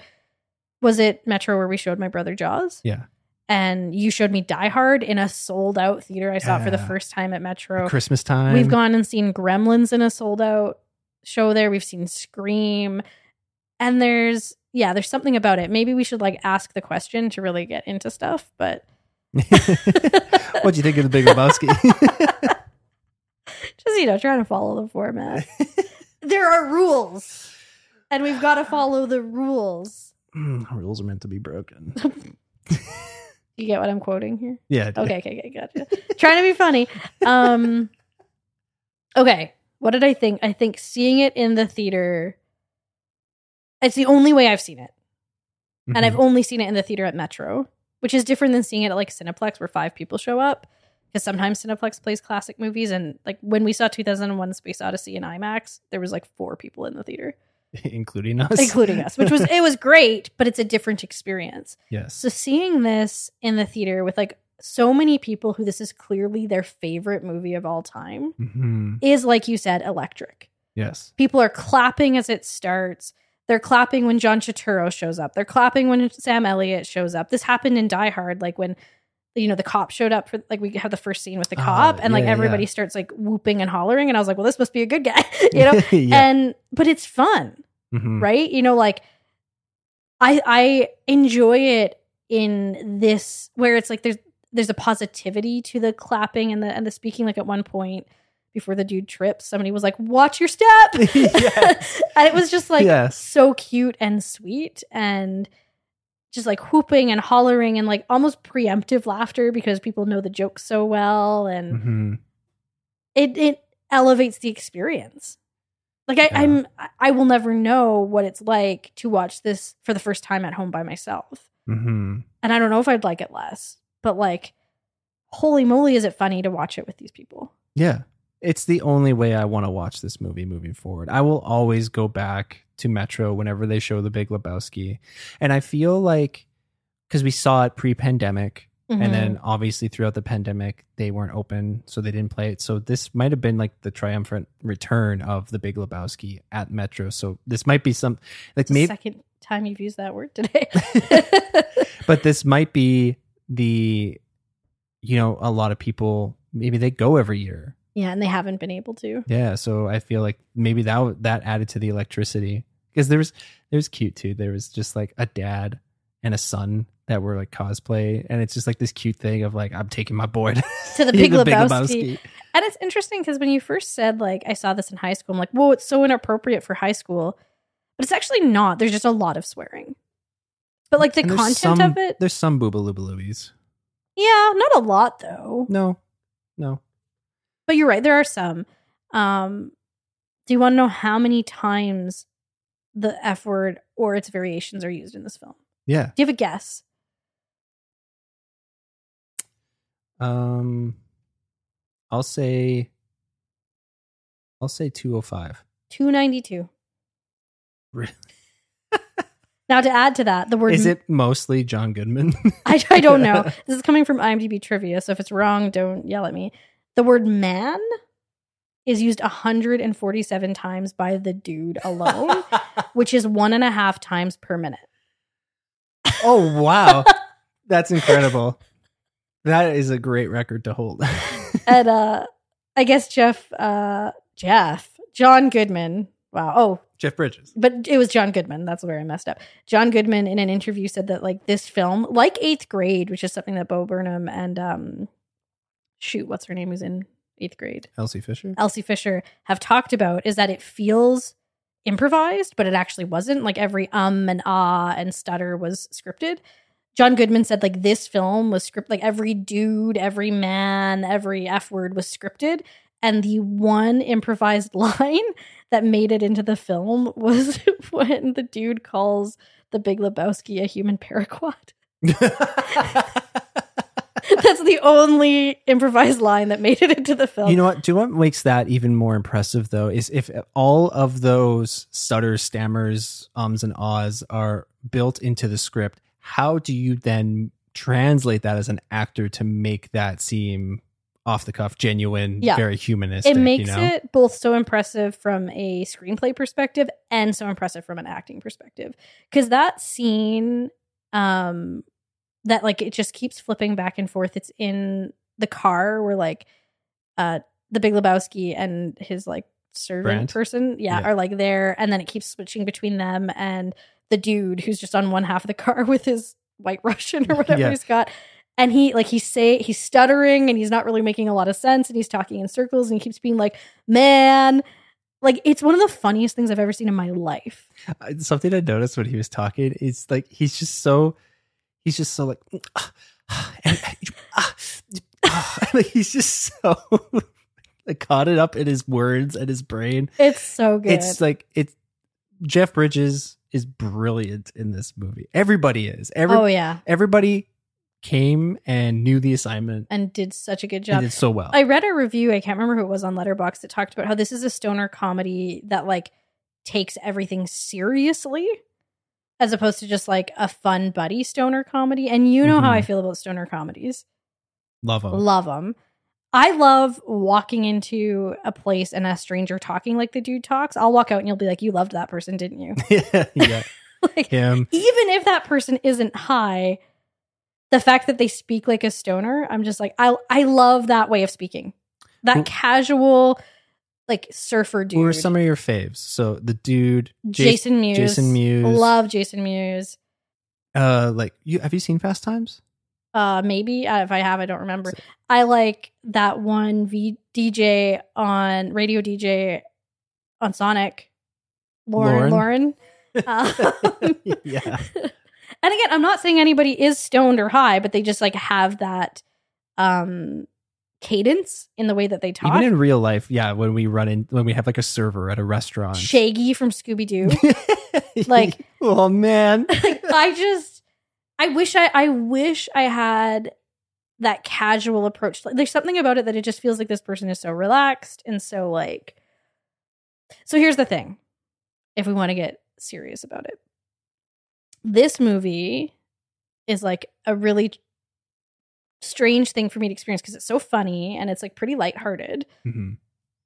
was it Metro where we showed my brother Jaws? Yeah. And you showed me Die Hard in a sold out theater. I saw it for the first time at Metro. Christmas time. We've gone and seen Gremlins in a sold out show there. We've seen Scream. And there's yeah, there's something about it. Maybe we should like ask the question to really get into stuff, but *laughs* *laughs* what do you think of the Big Lebowski? *laughs* just you know, trying to follow the format. there are rules. And we've got to follow the rules. Mm, rules are meant to be broken. You get what I'm quoting here? Yeah. Okay, okay, okay, gotcha. Trying to be funny. Um Okay. What did I think? I think seeing it in the theater it's the only way I've seen it. And I've Mhm. only seen it in the theater at Metro, which is different than seeing it at like Cineplex where five people show up. Because sometimes Cineplex plays classic movies, and like when we saw 2001: Space Odyssey in IMAX, there was like four people in the theater, *laughs* including us. including us, which was it was great, but it's a different experience. *laughs* yes. So seeing this in the theater with like so many people who this is clearly their favorite movie of all time Mhm. is like you said, electric. Yes. People are clapping as it starts. They're clapping when John Turturro shows up. They're clapping when Sam Elliott shows up. This happened in Die Hard, like when you know the cop showed up for like we have the first scene with the Oh, cop, and like yeah, everybody yeah. starts like whooping and hollering, and I was like, well, this must be a good guy, *laughs* you know. *laughs* yeah. And but it's fun, Mhm. right? You know, like I I enjoy it in this where it's like there's there's a positivity to the clapping and the and the speaking. Like at one point before the dude trips, somebody was like, "Watch your step," *laughs* *laughs* Yes. and it was just like Yes. so cute and sweet and just like whooping and hollering and like almost preemptive laughter because people know the jokes so well and Mhm. it it elevates the experience. Like I, Yeah. I'm I will never know what it's like to watch this for the first time at home by myself. Mhm. And I don't know if I'd like it less. But like holy moly is it funny to watch it with these people. Yeah. It's the only way I want to watch this movie moving forward. I will always go back to Metro whenever they show The Big Lebowski. And I feel like because we saw it pre pandemic, Mhm. and then obviously throughout the pandemic they weren't open so they didn't play it so this might have been like the triumphant return of the big lebowski at metro so this might be some like maybe second time you've used that word today. *laughs* *laughs* but this might be the you know a lot of people maybe they go every year yeah, and they haven't been able to. yeah so i feel like maybe that that added to the electricity because there was there was cute too there was just like a dad and a son that were like cosplay and it's just like this cute thing of like i'm taking my boy *laughs* To the *laughs* Big Lebowski. And it's interesting because when you first said like I saw this in high school, I'm like, whoa, it's so inappropriate for high school. But it's actually not. There's just a lot of swearing. But like the content some- of it, there's some boobaloobaloobies yeah, not a lot though. no no But you're right, there are some. Um, do you want to know how many times the F word or its variations are used in this film? yeah Do you have a guess? um i'll say i'll say 205 Two ninety two. Really? *laughs* Now to add to that, the word is it mostly john goodman *laughs* I, I don't know. *laughs* This is coming from IMDb trivia, so if it's wrong, don't yell at me. The word man is used 147 times by the dude alone, *laughs* which is one and a half times per minute. oh wow that's incredible that is a great record to hold And uh I guess Jeff uh Jeff John Goodman. Wow. Oh, jeff bridges but it was John Goodman. That's where I messed up. John Goodman in an interview said that like this film, like Eighth Grade, which is something that Bo Burnham and um shoot, what's her name who's in Eighth Grade? elsie fisher Elsie Fisher have talked about is that it feels improvised, but it actually wasn't. Like every um and ah and stutter was scripted. John Goodman said like this film was script like every dude, every man, every F word was scripted. And the one improvised *laughs* line that made it into the film was *laughs* when the dude calls the Big Lebowski a human paraquat. *laughs* That's the only improvised line that made it into the film. You know what? Do you know what makes that even more impressive though? Is if all of those stutters, stammers, ums, and ahs are built into the script, how do you then translate that as an actor to make that seem off the cuff, genuine, Yeah. very humanistic? it makes you know? it both so impressive from a screenplay perspective and so impressive from an acting perspective because that scene um that like it just keeps flipping back and forth it's in the car where like uh the big lebowski and his like servant Brandt? person yeah, Yeah. are like there and then it keeps switching between them and the dude who's just on one half of the car *laughs* with his white russian or *laughs* whatever Yeah. he's got and he like he's say he's stuttering and he's not really making a lot of sense and he's talking in circles and he keeps being like man like it's one of the funniest things i've ever seen in my life Uh, Something I noticed when he was talking is like he's just so he's just so like *sighs* *sighs* and, ah, *sighs* like he's just so *laughs* like caught it up in his words and his brain. it's so good It's like it's Jeff Bridges is brilliant in this movie. Everybody is. Every oh yeah everybody came and knew the assignment and did such a good job did so well. I read a review, I can't remember who it was on Letterboxd that talked about how this is a stoner comedy that like takes everything seriously as opposed to just like a fun buddy stoner comedy. And you know how Mhm. I feel about stoner comedies. Love them. Love them. I love walking into a place and a stranger talking like the dude talks. I'll walk out and you'll be like, "You loved that person, didn't you?" *laughs* yeah, yeah. *laughs* like Him. even if that person isn't high, the fact that they speak like a stoner, I'm just like, I I love that way of speaking. That Who- casual, like surfer dude. Who are some of your faves? So the dude Jas- Jason Mewes. Jason Mewes. Love Jason Mewes. Uh, like you have you seen Fast Times? Uh, maybe uh, if I have, I don't remember. I like that one V DJ on radio DJ on Sonic. Lauren, Lauren. *laughs* Um, yeah. *laughs* and again, I'm not saying anybody is stoned or high, but they just like have that um cadence in the way that they talk. Even in real life, yeah, when we run in when we have like a server at a restaurant. Shaggy from Scooby Doo. *laughs* Like- oh man. *laughs* I just I wish I I wish I had that casual approach. Like, There's something about it that it just feels like this person is so relaxed and so like So here's the thing. If we want to get serious about it. This movie is like a really strange thing for me to experience because it's so funny and it's like pretty lighthearted. Mhm.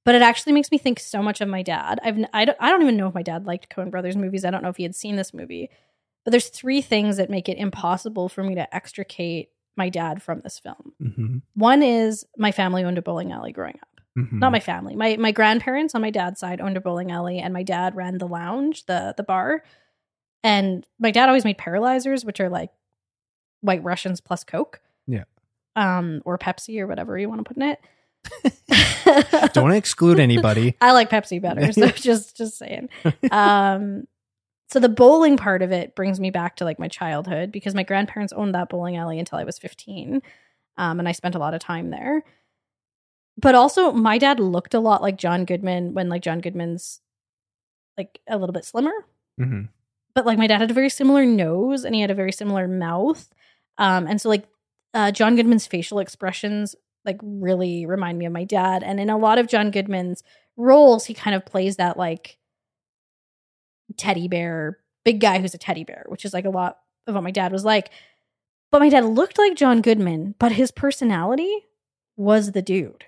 But it actually makes me think so much of my dad. I've I don't, I don't even know if my dad liked Coen Brothers movies. I don't know if he had seen this movie. But there's three things that make it impossible for me to extricate my dad from this film. Mhm. One is my family owned a bowling alley growing up. Mhm. Not my family. My my grandparents on my dad's side owned a bowling alley, and my dad ran the lounge, the the bar. And my dad always made paralyzers, which are like white Russians plus Coke. Yeah. Um, or Pepsi or whatever you want to put in it. *laughs* *laughs* Don't exclude anybody. I like Pepsi better, so *laughs* just just saying. Um, so the bowling part of it brings me back to like my childhood because my grandparents owned that bowling alley until I was 15. Um, and I spent a lot of time there. But also my dad looked a lot like John Goodman when like John Goodman's like a little bit slimmer. Mhm. But like my dad had a very similar nose and he had a very similar mouth. Um, and so like uh, John Goodman's facial expressions like really remind me of my dad. And in a lot of John Goodman's roles, he kind of plays that like teddy bear, big guy who's a teddy bear, which is like a lot of what my dad was like. But my dad looked like John Goodman, but his personality was the dude.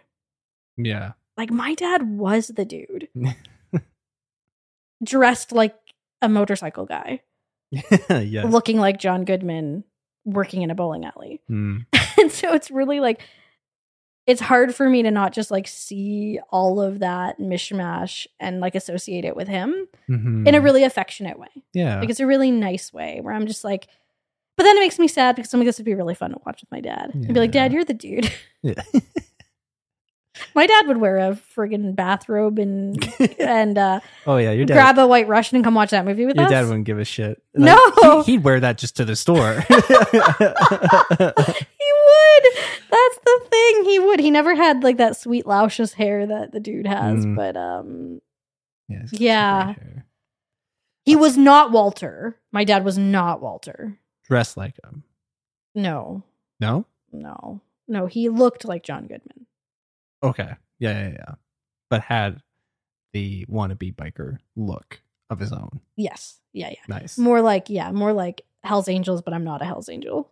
Yeah. Like my dad was the dude, *laughs* dressed like a motorcycle guy, *laughs* yes. looking like John Goodman, working in a bowling alley. *laughs* Mm. and so it's really like it's hard for me to not just like see all of that mishmash and like associate it with him Mhm. in a really affectionate way. yeah. Like it's a really nice way where I'm just like, but then it makes me sad because something this would be really fun to watch with my dad. And be like, Dad, you're the dude. yeah. *laughs* my dad would wear a friggin' bathrobe and *laughs* and uh, oh yeah, your dad. grab a white Russian and come watch that movie with your us. dad wouldn't give a shit. No. he, would wear that just to the store. *laughs* he would. That's the thing. He would. He never had like that sweet luscious hair that the dude has, Mm. but um Yes, Yeah. he was not Walter. My dad was not Walter. Dressed like him. No. No. No. No, he looked like John Goodman. Okay. Yeah, yeah, yeah. But had the wannabe biker look of his own. Yes. Yeah, yeah. Nice. More like yeah, more like Hell's Angels, but I'm not a Hell's Angel.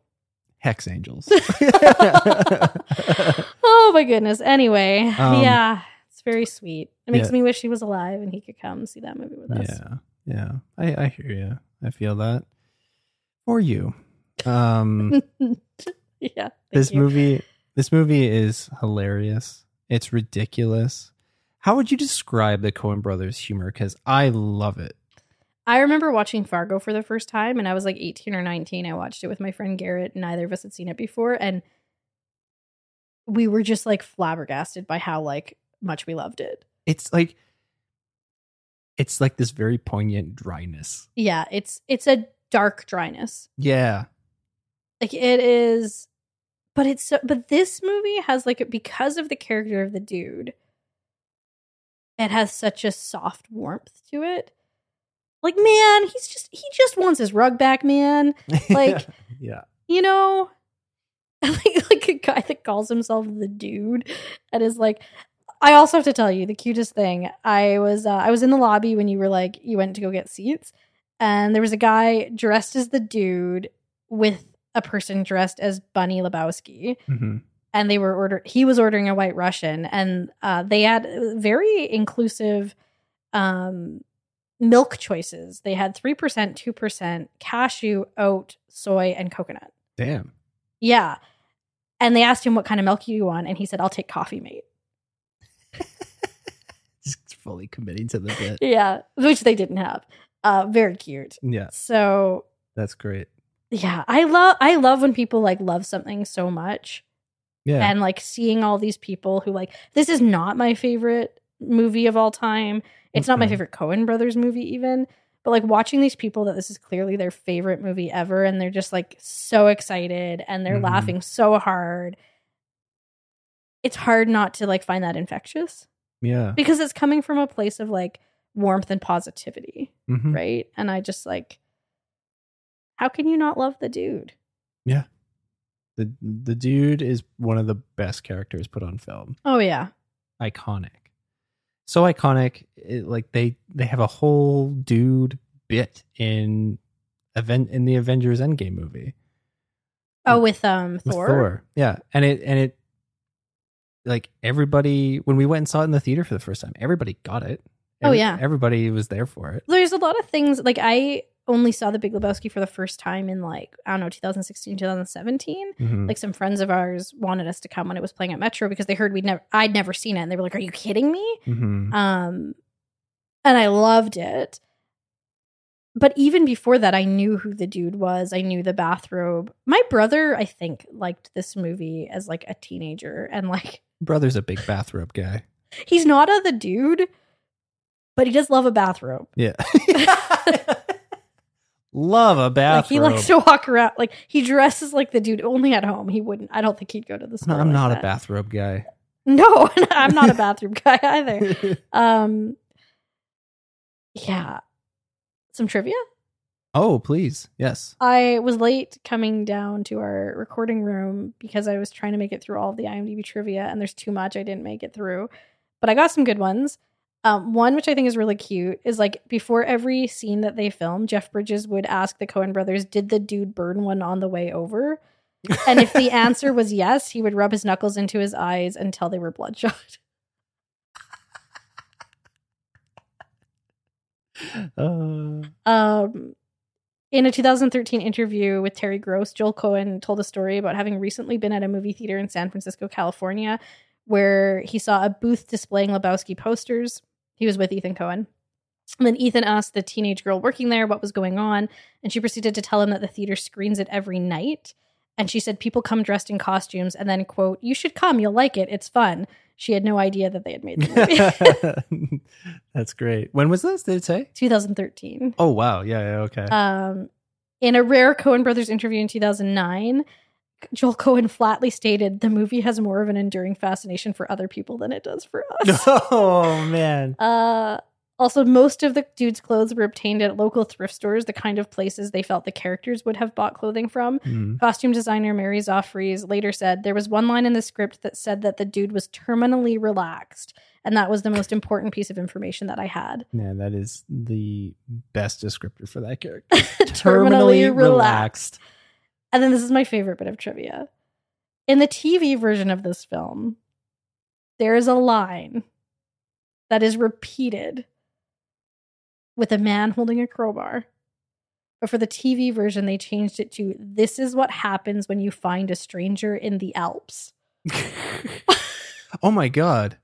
Hex angels. *laughs* *laughs* oh my goodness. Anyway, Um, yeah, it's very sweet. It makes yeah. me wish he was alive and he could come see that movie with us. yeah. Yeah. I, I hear you. I feel that. For you. Um *laughs* yeah. this you. movie this movie is hilarious. It's ridiculous. How would you describe the Coen brothers humor cuz I love it. I remember watching Fargo for the first time, and I was like 18 or 19. I watched it with my friend Garrett. Neither of us had seen it before, and we were just like flabbergasted by how like much we loved it. It's like it's like this very poignant dryness. Yeah, it's it's a dark dryness. Yeah. Like it is, but it's so. But this movie has like because of the character of the dude, it has such a soft warmth to it. Like man, he's just he just wants his rug back, man. *laughs* Like- yeah. you know *laughs* like, like a guy that calls himself the dude and is like i also have to tell you the cutest thing i was uh, i was in the lobby when you were like you went to go get seats and there was a guy dressed as the dude with a person dressed as bunny lebowski Mhm. and they were order he was ordering a white russian and uh, they had very inclusive um milk choices they had 3% 2% cashew oat soy and coconut Damn. yeah. And they asked him what kind of milk you want, and he said, I'll take coffee mate. *laughs* Just fully committing to the bit. Yeah, which they didn't have. Uh, very cute. Yeah, So that's great. Yeah, I love I love when people like love something so much. Yeah. And like seeing all these people who like this is not my favorite movie of all time. It's not my favorite Coen brothers movie even. But like watching these people that this is clearly their favorite movie ever and they're just like so excited and they're Mhm. laughing so hard. It's hard not to like find that infectious. yeah. because it's coming from a place of like warmth and positivity, Mhm. right? And I just like, how can you not love the dude? Yeah. The the dude is one of the best characters put on film. Oh yeah, Iconic. So iconic. It, like they they have a whole dude bit in event in the Avengers Endgame movie. Oh, with um with Thor. Thor. Yeah, and it and it like everybody when we went and saw it in the theater for the first time, everybody got it. Oh, yeah. everybody was there for it. There's a lot of things like I only saw The Big Lebowski for the first time in like I don't know 2016 2017. Mhm. Like some friends of ours wanted us to come when it was playing at Metro because they heard we'd never I'd never seen it and they were like, "Are you kidding me?" Mhm. Um, and I loved it. But even before that, I knew who the dude was. I knew the bathrobe. My brother, I think, liked this movie as like a teenager, and like *laughs* Brother's a big bathrobe guy. he's not a the dude, but he does love a bathrobe. Yeah. *laughs* *laughs* Love a bathrobe. Like he likes to walk around. Like he dresses like the dude. Only at home, he wouldn't. I don't think he'd go to the No. I'm like not that. a bathrobe guy. *laughs* No, *laughs* I'm not a bathroom guy either. *laughs* Um, yeah. Some trivia. oh, please. Yes. I was late coming down to our recording room because I was trying to make it through all of the IMDb trivia, and there's too much I didn't make it through. But I got some good ones. Um, one which I think is really cute is like before every scene that they filmed, Jeff Bridges would ask the Coen brothers, "Did the dude burn one on the way over?" *laughs* And if the answer was yes, he would rub his knuckles into his eyes until they were bloodshot. *laughs* Uh, Um, in a 2013 interview with Terry Gross, Joel Coen told a story about having recently been at a movie theater in San Francisco, California, where he saw a booth displaying Lebowski posters. He was with Ethan Coen. And then Ethan asked the teenage girl working there what was going on, and she proceeded to tell him that the theater screens it every night. And she said people come dressed in costumes, and then quote, "You should come, you'll like it, it's fun." She had no idea that they had made the *laughs* movie. *laughs* That's great. When was this? Did it say? 2013. Oh wow. Yeah. yeah okay. Um, in a rare Coen Brothers interview in 2009, Joel Coen flatly stated the movie has more of an enduring fascination for other people than it does for us. *laughs* oh man. uh, also, most of the dude's clothes were obtained at local thrift stores, the kind of places they felt the characters would have bought clothing from. Mm. Costume designer Mary Zophres later said there was one line in the script that said that the dude was terminally relaxed, and that was the most important piece of information that I had. Man, that is the best descriptor for that character. *laughs* terminally relaxed. And then this is my favorite bit of trivia. In the TV version of this film, there is a line that is repeated with a man holding a crowbar. But for the TV version, they changed it to This is what happens when you find a stranger in the Alps. *laughs* oh my god.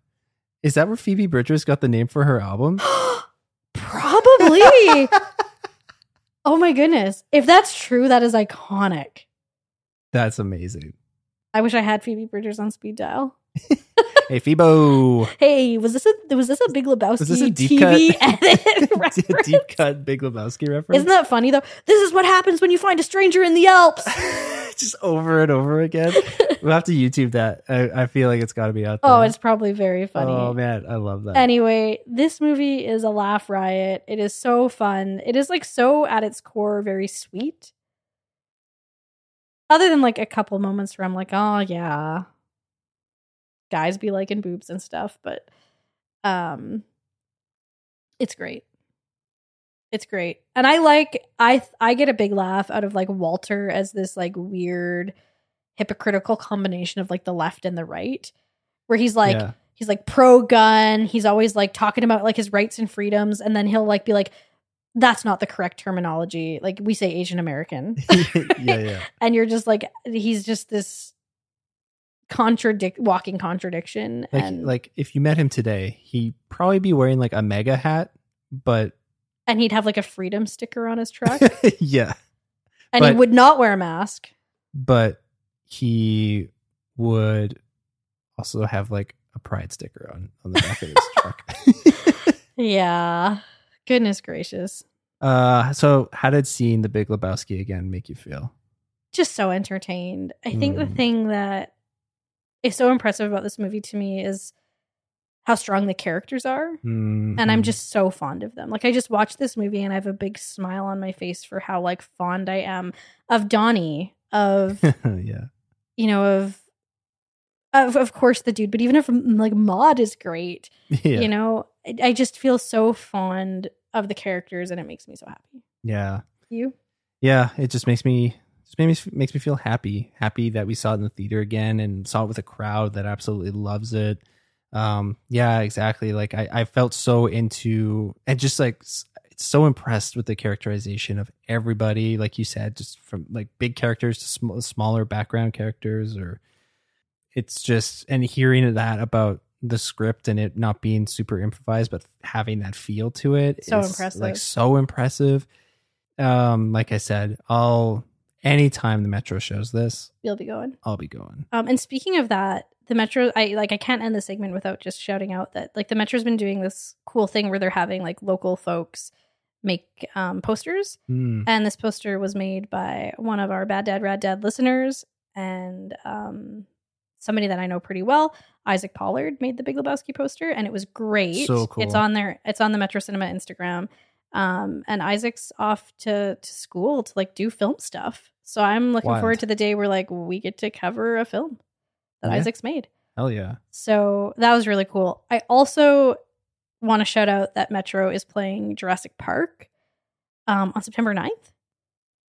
Is that where Phoebe Bridgers got the name for her album? *gasps* Probably. *laughs* oh my goodness. If that's true, that is iconic. That's amazing. I wish I had Phoebe Bridgers on speed dial. *laughs* *laughs* Hey Phoebo. Hey, was this a was this a Big Lebowski Was this a deep TV cut? *laughs* edit *laughs* reference? deep cut Big Lebowski reference? Isn't that funny though? This is what happens when you find a stranger in the Alps. just over and over again? We'll have to YouTube that. I, I feel like it's got to be out oh, there. oh, it's probably very funny. Oh man, I love that. Anyway, this movie is a laugh riot. It is so fun. It is like so at its core very sweet. Other than like a couple moments where I'm like, oh yeah, guys be liking boobs and stuff, but um, it's great. It's great, and I like I I get a big laugh out of like Walter as this like weird hypocritical combination of like the left and the right, where he's like Yeah. he's like pro gun. He's always like talking about like his rights and freedoms, and then he'll like be like, "That's not the correct terminology." Like we say Asian American, *laughs* yeah, yeah. *laughs* and you're just like he's just this contradict walking contradiction Like, and like if you met him today, he'd probably be wearing like a MAGA hat, but and he'd have like a freedom sticker on his truck *laughs* yeah, and he would not wear a mask but he would also have like a pride sticker on on the back of his *laughs* truck. yeah goodness gracious uh, so how did seeing the Big Lebowski again make you feel? just so entertained i think the Mm. thing that is so impressive about this movie to me is how strong the characters are and I'm Mhm. just so fond of them. Like I just watched this movie and I have a big smile on my face for how like fond I am of Donnie, of *laughs* yeah, you know, of of of course the dude, but even if like Maud is great, yeah, you know, I, I just feel so fond of the characters and it makes me so happy. yeah, You? yeah. It just makes me just makes me, makes me feel happy. Happy that we saw it in the theater again and saw it with a crowd that absolutely loves it. Um, yeah, exactly. Like I, I felt so into and just like so impressed with the characterization of everybody. Like you said, just from like big characters to sm- smaller background characters, or it's just and hearing that about the script and it not being super improvised, but having that feel to it. So is, impressive. Like so impressive. Um, like I said, I'll anytime the Metro shows this, You'll be going. I'll be going. Um, and speaking of that, the Metro, I like, I can't end the segment without just shouting out that like the Metro's been doing this cool thing where they're having like local folks make um, posters, Hmm. and this poster was made by one of our Bad Dad Rad Dad listeners and um, somebody that I know pretty well. Isaac Pollard made the Big Lebowski poster, and it was great. So cool. It's on there. It's on the Metro Cinema Instagram. Um, and Isaac's off to to school to like do film stuff. So I'm looking Wild. forward to the day where like we get to cover a film that Yeah. Isaac's made. Hell yeah. So that was really cool. I also want to shout out that Metro is playing Jurassic Park um, on September 9th.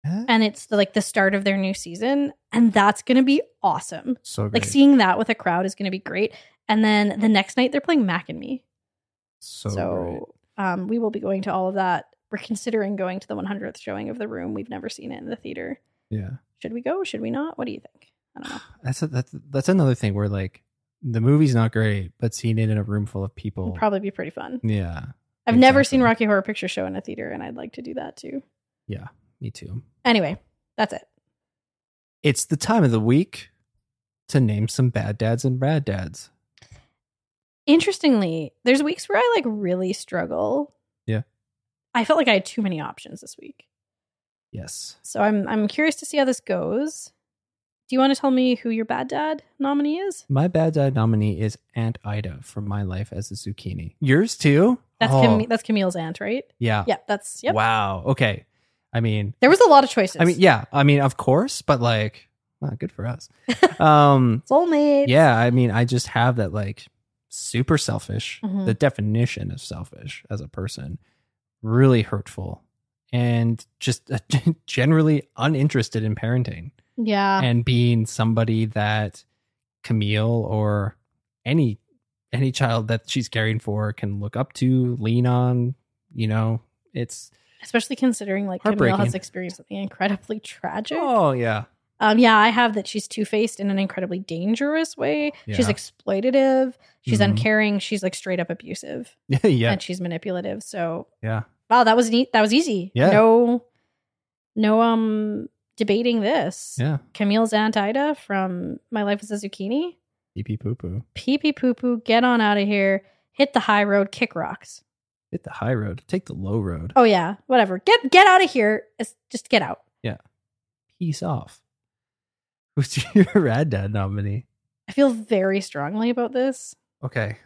And it's the, like the start of their new season. And that's going to be awesome. so great. Like seeing that with a crowd is going to be great. And then the next night they're playing Mac and Me. so, So, great. um, we will be going to all of that. We're considering going to the 100th showing of The Room. We've never seen it in the theater. Yeah. Should we go? Should we not? What do you think? I don't know. *sighs* That's a, that's that's another thing where like the movie's not great, but seeing it in a room full of people, It'll probably be pretty fun. yeah, I've never seen Rocky Horror Picture Show in a theater, and I'd like to do that too. yeah, me too. Anyway, that's it. It's the time of the week to name some bad dads and bad dads. Interestingly, there's weeks where I like really struggle. Yeah. I felt like I had too many options this week. Yes, So I'm I'm curious to see how this goes. Do you want to tell me who your bad dad nominee is? my bad dad nominee is Aunt Ida from My Life as a Zucchini. Yours too? That's Oh, Cam- that's Camille's aunt, right? yeah. Yeah, that's yep. Wow. Okay. I mean, There was a lot of choices. I mean, yeah. I mean, of course, but like, well, good for us. *laughs* Um, soulmate. yeah i mean i just have that like super selfish Mhm. the definition of selfish as a person really hurtful and just uh, *laughs* generally uninterested in parenting yeah. and being somebody that camille or any any child that she's caring for can look up to lean on you know it's Especially considering like Camille has experienced something incredibly tragic. oh yeah Um, yeah, I have that she's two faced in an incredibly dangerous way. She's exploitative. She's Mhm. uncaring. She's like straight up abusive, *laughs* yeah and she's manipulative. So yeah wow, that was neat. That was easy. Yeah. No, no, um, debating this. yeah Camille's aunt Ida from My Life as a Zucchini. pee pee poo poo Pee pee poo poo. Get on out of here. Hit the high road. Kick rocks. hit the high road take the low road Oh yeah, whatever. Get get out of here. It's, just get out. Yeah. Peace off. *laughs* Who's your rad dad nominee? I feel very strongly about this. Okay.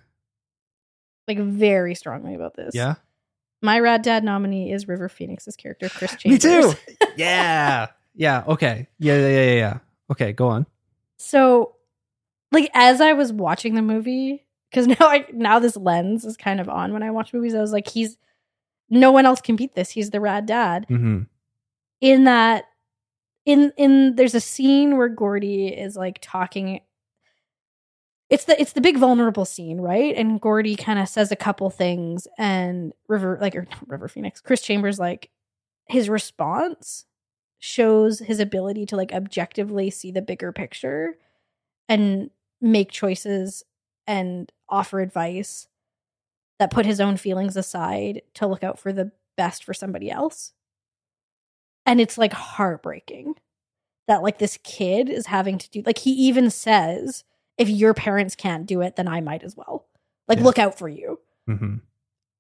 Like very strongly about this. Yeah. My rad dad nominee is River Phoenix's character Chris Chambers. Me too. *laughs* yeah. Yeah. Okay. Yeah, yeah. Yeah. Yeah. Yeah. Okay. Go on. So, like as I was watching the movie, because *laughs* now I now this lens is kind of on when I watch movies. I was like, he's no one else can beat this. He's the rad dad. Mm-hmm. In that, in in there's a scene where Gordie is like talking. It's the it's the big vulnerable scene, right? And Gordie kind of says a couple things, and River like or *laughs* River Phoenix, Chris Chambers like his response shows his ability to like objectively see the bigger picture and make choices and offer advice that put his own feelings aside to look out for the best for somebody else. And it's like heartbreaking that like this kid is having to do like he even says if your parents can't do it then I might as well. Like Yeah. look out for you. Mm-hmm.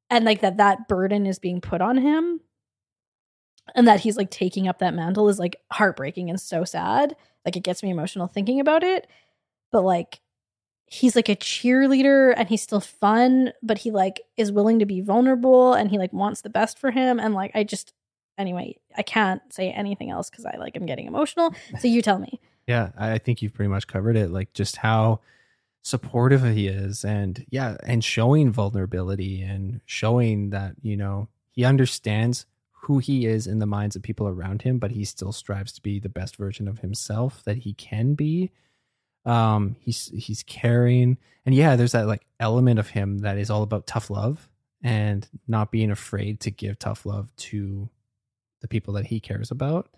and like that that burden is being put on him. And that he's like taking up that mantle is like heartbreaking and so sad. Like it gets me emotional thinking about it. But like he's like a cheerleader and he's still fun but he like is willing to be vulnerable and he like wants the best for him. And like i just anyway i can't say anything else because i like am getting emotional. So you tell me Yeah. I think you've pretty much covered it. Like just how supportive he is, and yeah, and showing vulnerability and showing that you know he understands who he is in the minds of people around him, but he still strives to be the best version of himself that he can be. Um, he's he's caring, and yeah, there's that like element of him that is all about tough love and not being afraid to give tough love to the people that he cares about.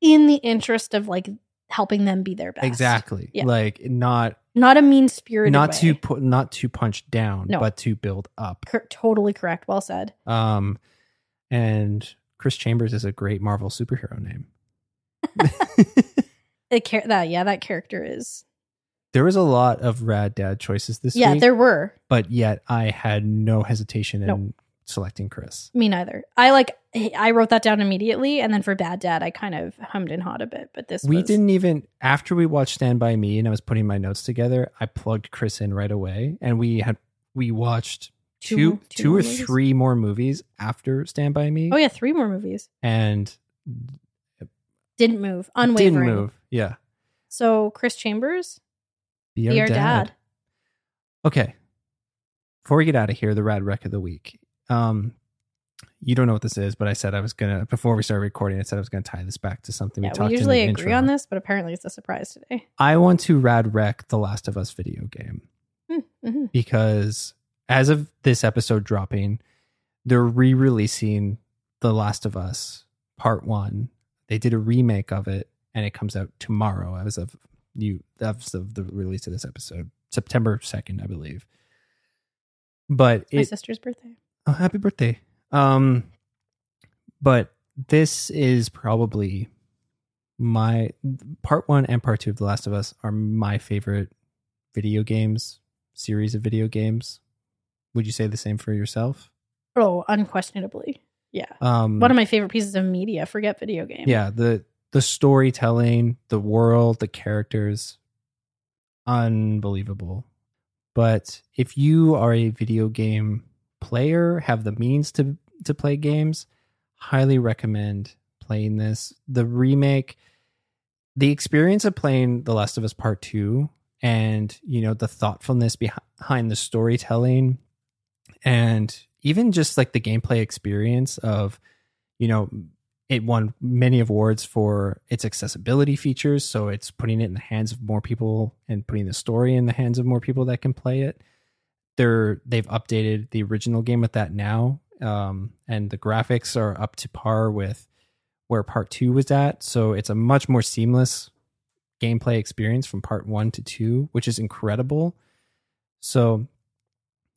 In the interest of like helping them be their best. Exactly, Yeah. like not Not a mean spirited not way. to put not to punch down, No. but to build up. Cor- totally correct. Well said. Um, and Chris Chambers is a great Marvel superhero name. *laughs* The char- that yeah, that character is. there was a lot of rad dad choices this yeah, week, there were. but yet I had no hesitation in No. Selecting Chris. Me neither. I like. I wrote that down immediately, and then for Bad Dad, I kind of hummed and hawed a bit. But this We was, didn't even after we watched Stand by Me and I was putting my notes together. I plugged Chris in right away, and we had we watched Two two two, two or movies? three more movies after Stand by Me. Oh yeah, three more movies and didn't move. Unwavering. didn't move. Yeah, So Chris Chambers, be, be our our dad. Okay. Before we get out of here, the rad wreck of the week. Um, you don't know what this is, but I said I was gonna before we started recording. I said I was gonna tie this back to something Yeah, we we, talked. usually in the agree intro. on this, but apparently it's a surprise today. I want to rad wreck the Last of Us video game Mm-hmm. because as of this episode dropping, they're re-releasing The Last of Us Part One. They did a remake of it, and it comes out tomorrow as of you as of the release of this episode, September second, I believe. But My sister's birthday. Oh, happy birthday. Um but this is probably my part 1 and part 2 of The Last of Us are my favorite video games, series of video games. Would you say the same for yourself? Oh, unquestionably. Yeah. Um One of my favorite pieces of media. Forget video game. Yeah, the the storytelling, the world, the characters unbelievable. But if you are a video game player, have the means to to play games, highly recommend playing this. The remake the experience of playing The Last of Us Part 2 and, you know, the thoughtfulness behind the storytelling and even just like the gameplay experience of, you know, it won many awards for its accessibility features. So it's putting it in the hands of more people and putting the story in the hands of more people that can play it. They're they've updated the original game with that now, um, and the graphics are up to par with where part two was at. So it's a much more seamless gameplay experience from part one to two, which is incredible. So,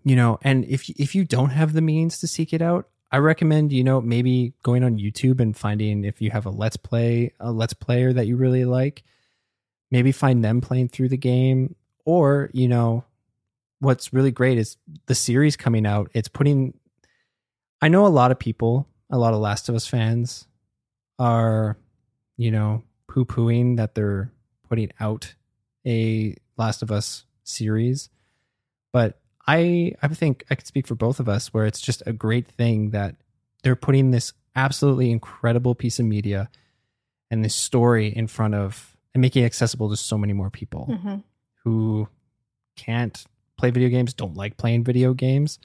you know, and if if you don't have the means to seek it out, I recommend you know maybe going on YouTube and finding if you have a let's play a let's player that you really like, maybe find them playing through the game, or you know, what's really great is the series coming out. It's putting. I know a lot of people, a lot of Last of Us fans, are, you know, poo pooing that they're putting out a Last of Us series, but I I think I could speak for both of us where it's just a great thing that they're putting this absolutely incredible piece of media and this story in front of and making it accessible to so many more people Mhm. who can't play video games, don't like playing video games.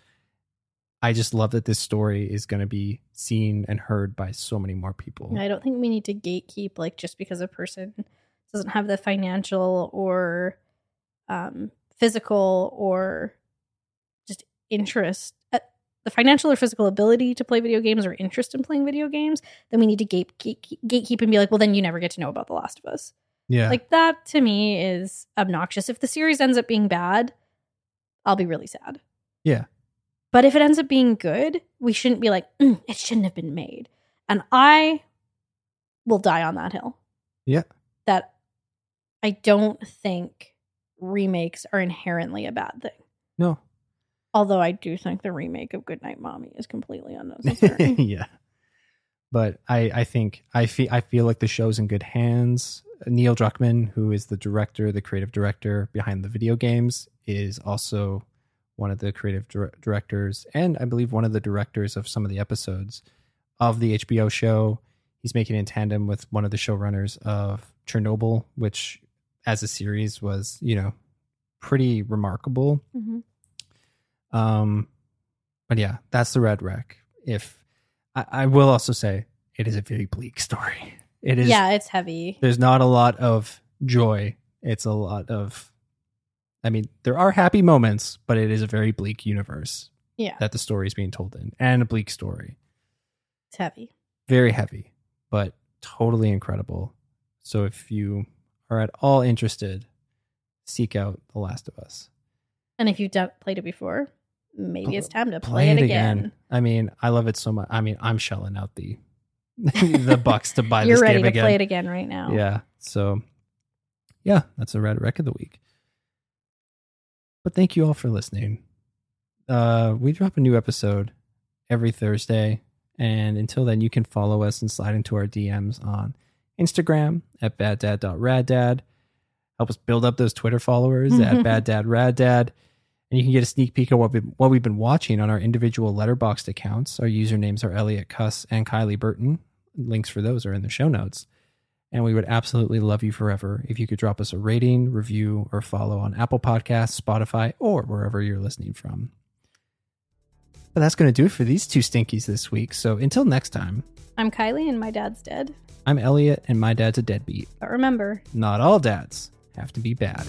I just love that this story is going to be seen and heard by so many more people. I don't think we need to gatekeep like just because a person doesn't have the financial or um, physical or just interest, uh, the financial or physical ability to play video games or interest in playing video games, then we need to gate, gate, gatekeep and be like, well, then you never get to know about The Last of Us. Yeah. Like that to me is obnoxious. If the series ends up being bad, I'll be really sad. Yeah. But if it ends up being good, we shouldn't be like, "Mm, it shouldn't have been made. And I will die on that hill. Yeah. That I don't think remakes are inherently a bad thing. no. Although I do think the remake of Goodnight Mommy is completely unnecessary. *laughs* yeah. But I, I think I feel I feel like the show's in good hands. Neil Druckmann, who is the director, the creative director behind the video games, is also one of the creative dir- directors, and I believe one of the directors of some of the episodes of the HBO show. He's making it in tandem with one of the showrunners of Chernobyl, which, as a series, was you know pretty remarkable. Mhm. Um, but yeah, that's the red wreck. If I, I will also say it is a very bleak story. It is yeah, it's heavy. there's not a lot of joy. It's a lot of I mean, there are happy moments, but it is a very bleak universe Yeah, that the story is being told in. And a bleak story. it's heavy. Very heavy, but totally incredible. So if you are at all interested, seek out The Last of Us. And if you've done, played it before, maybe it's time to play, it again. I mean, I love it so much. I mean, I'm shelling out the *laughs* *laughs* the bucks to buy You're this ready game to again. play it again right now. Yeah. So, yeah, that's a red wreck of the week. But thank you all for listening. Uh, we drop a new episode every Thursday. And until then, you can follow us and slide into our DMs on Instagram at baddad.raddad. Help us build up those Twitter followers at *laughs* baddadraddad. And you can get a sneak peek of what, we, what we've been watching on our individual Letterboxd accounts. Our usernames are Elliott Kuss and Kylie Burton. Links for those are in the show notes. And we would absolutely love you forever if you could drop us a rating, review, or follow on Apple Podcasts, Spotify, or wherever you're listening from. But that's going to do it for these two stinkies this week. So until next time, I'm Kylie and my dad's dead. I'm Elliott and my dad's a deadbeat. But remember, Not all dads have to be bad.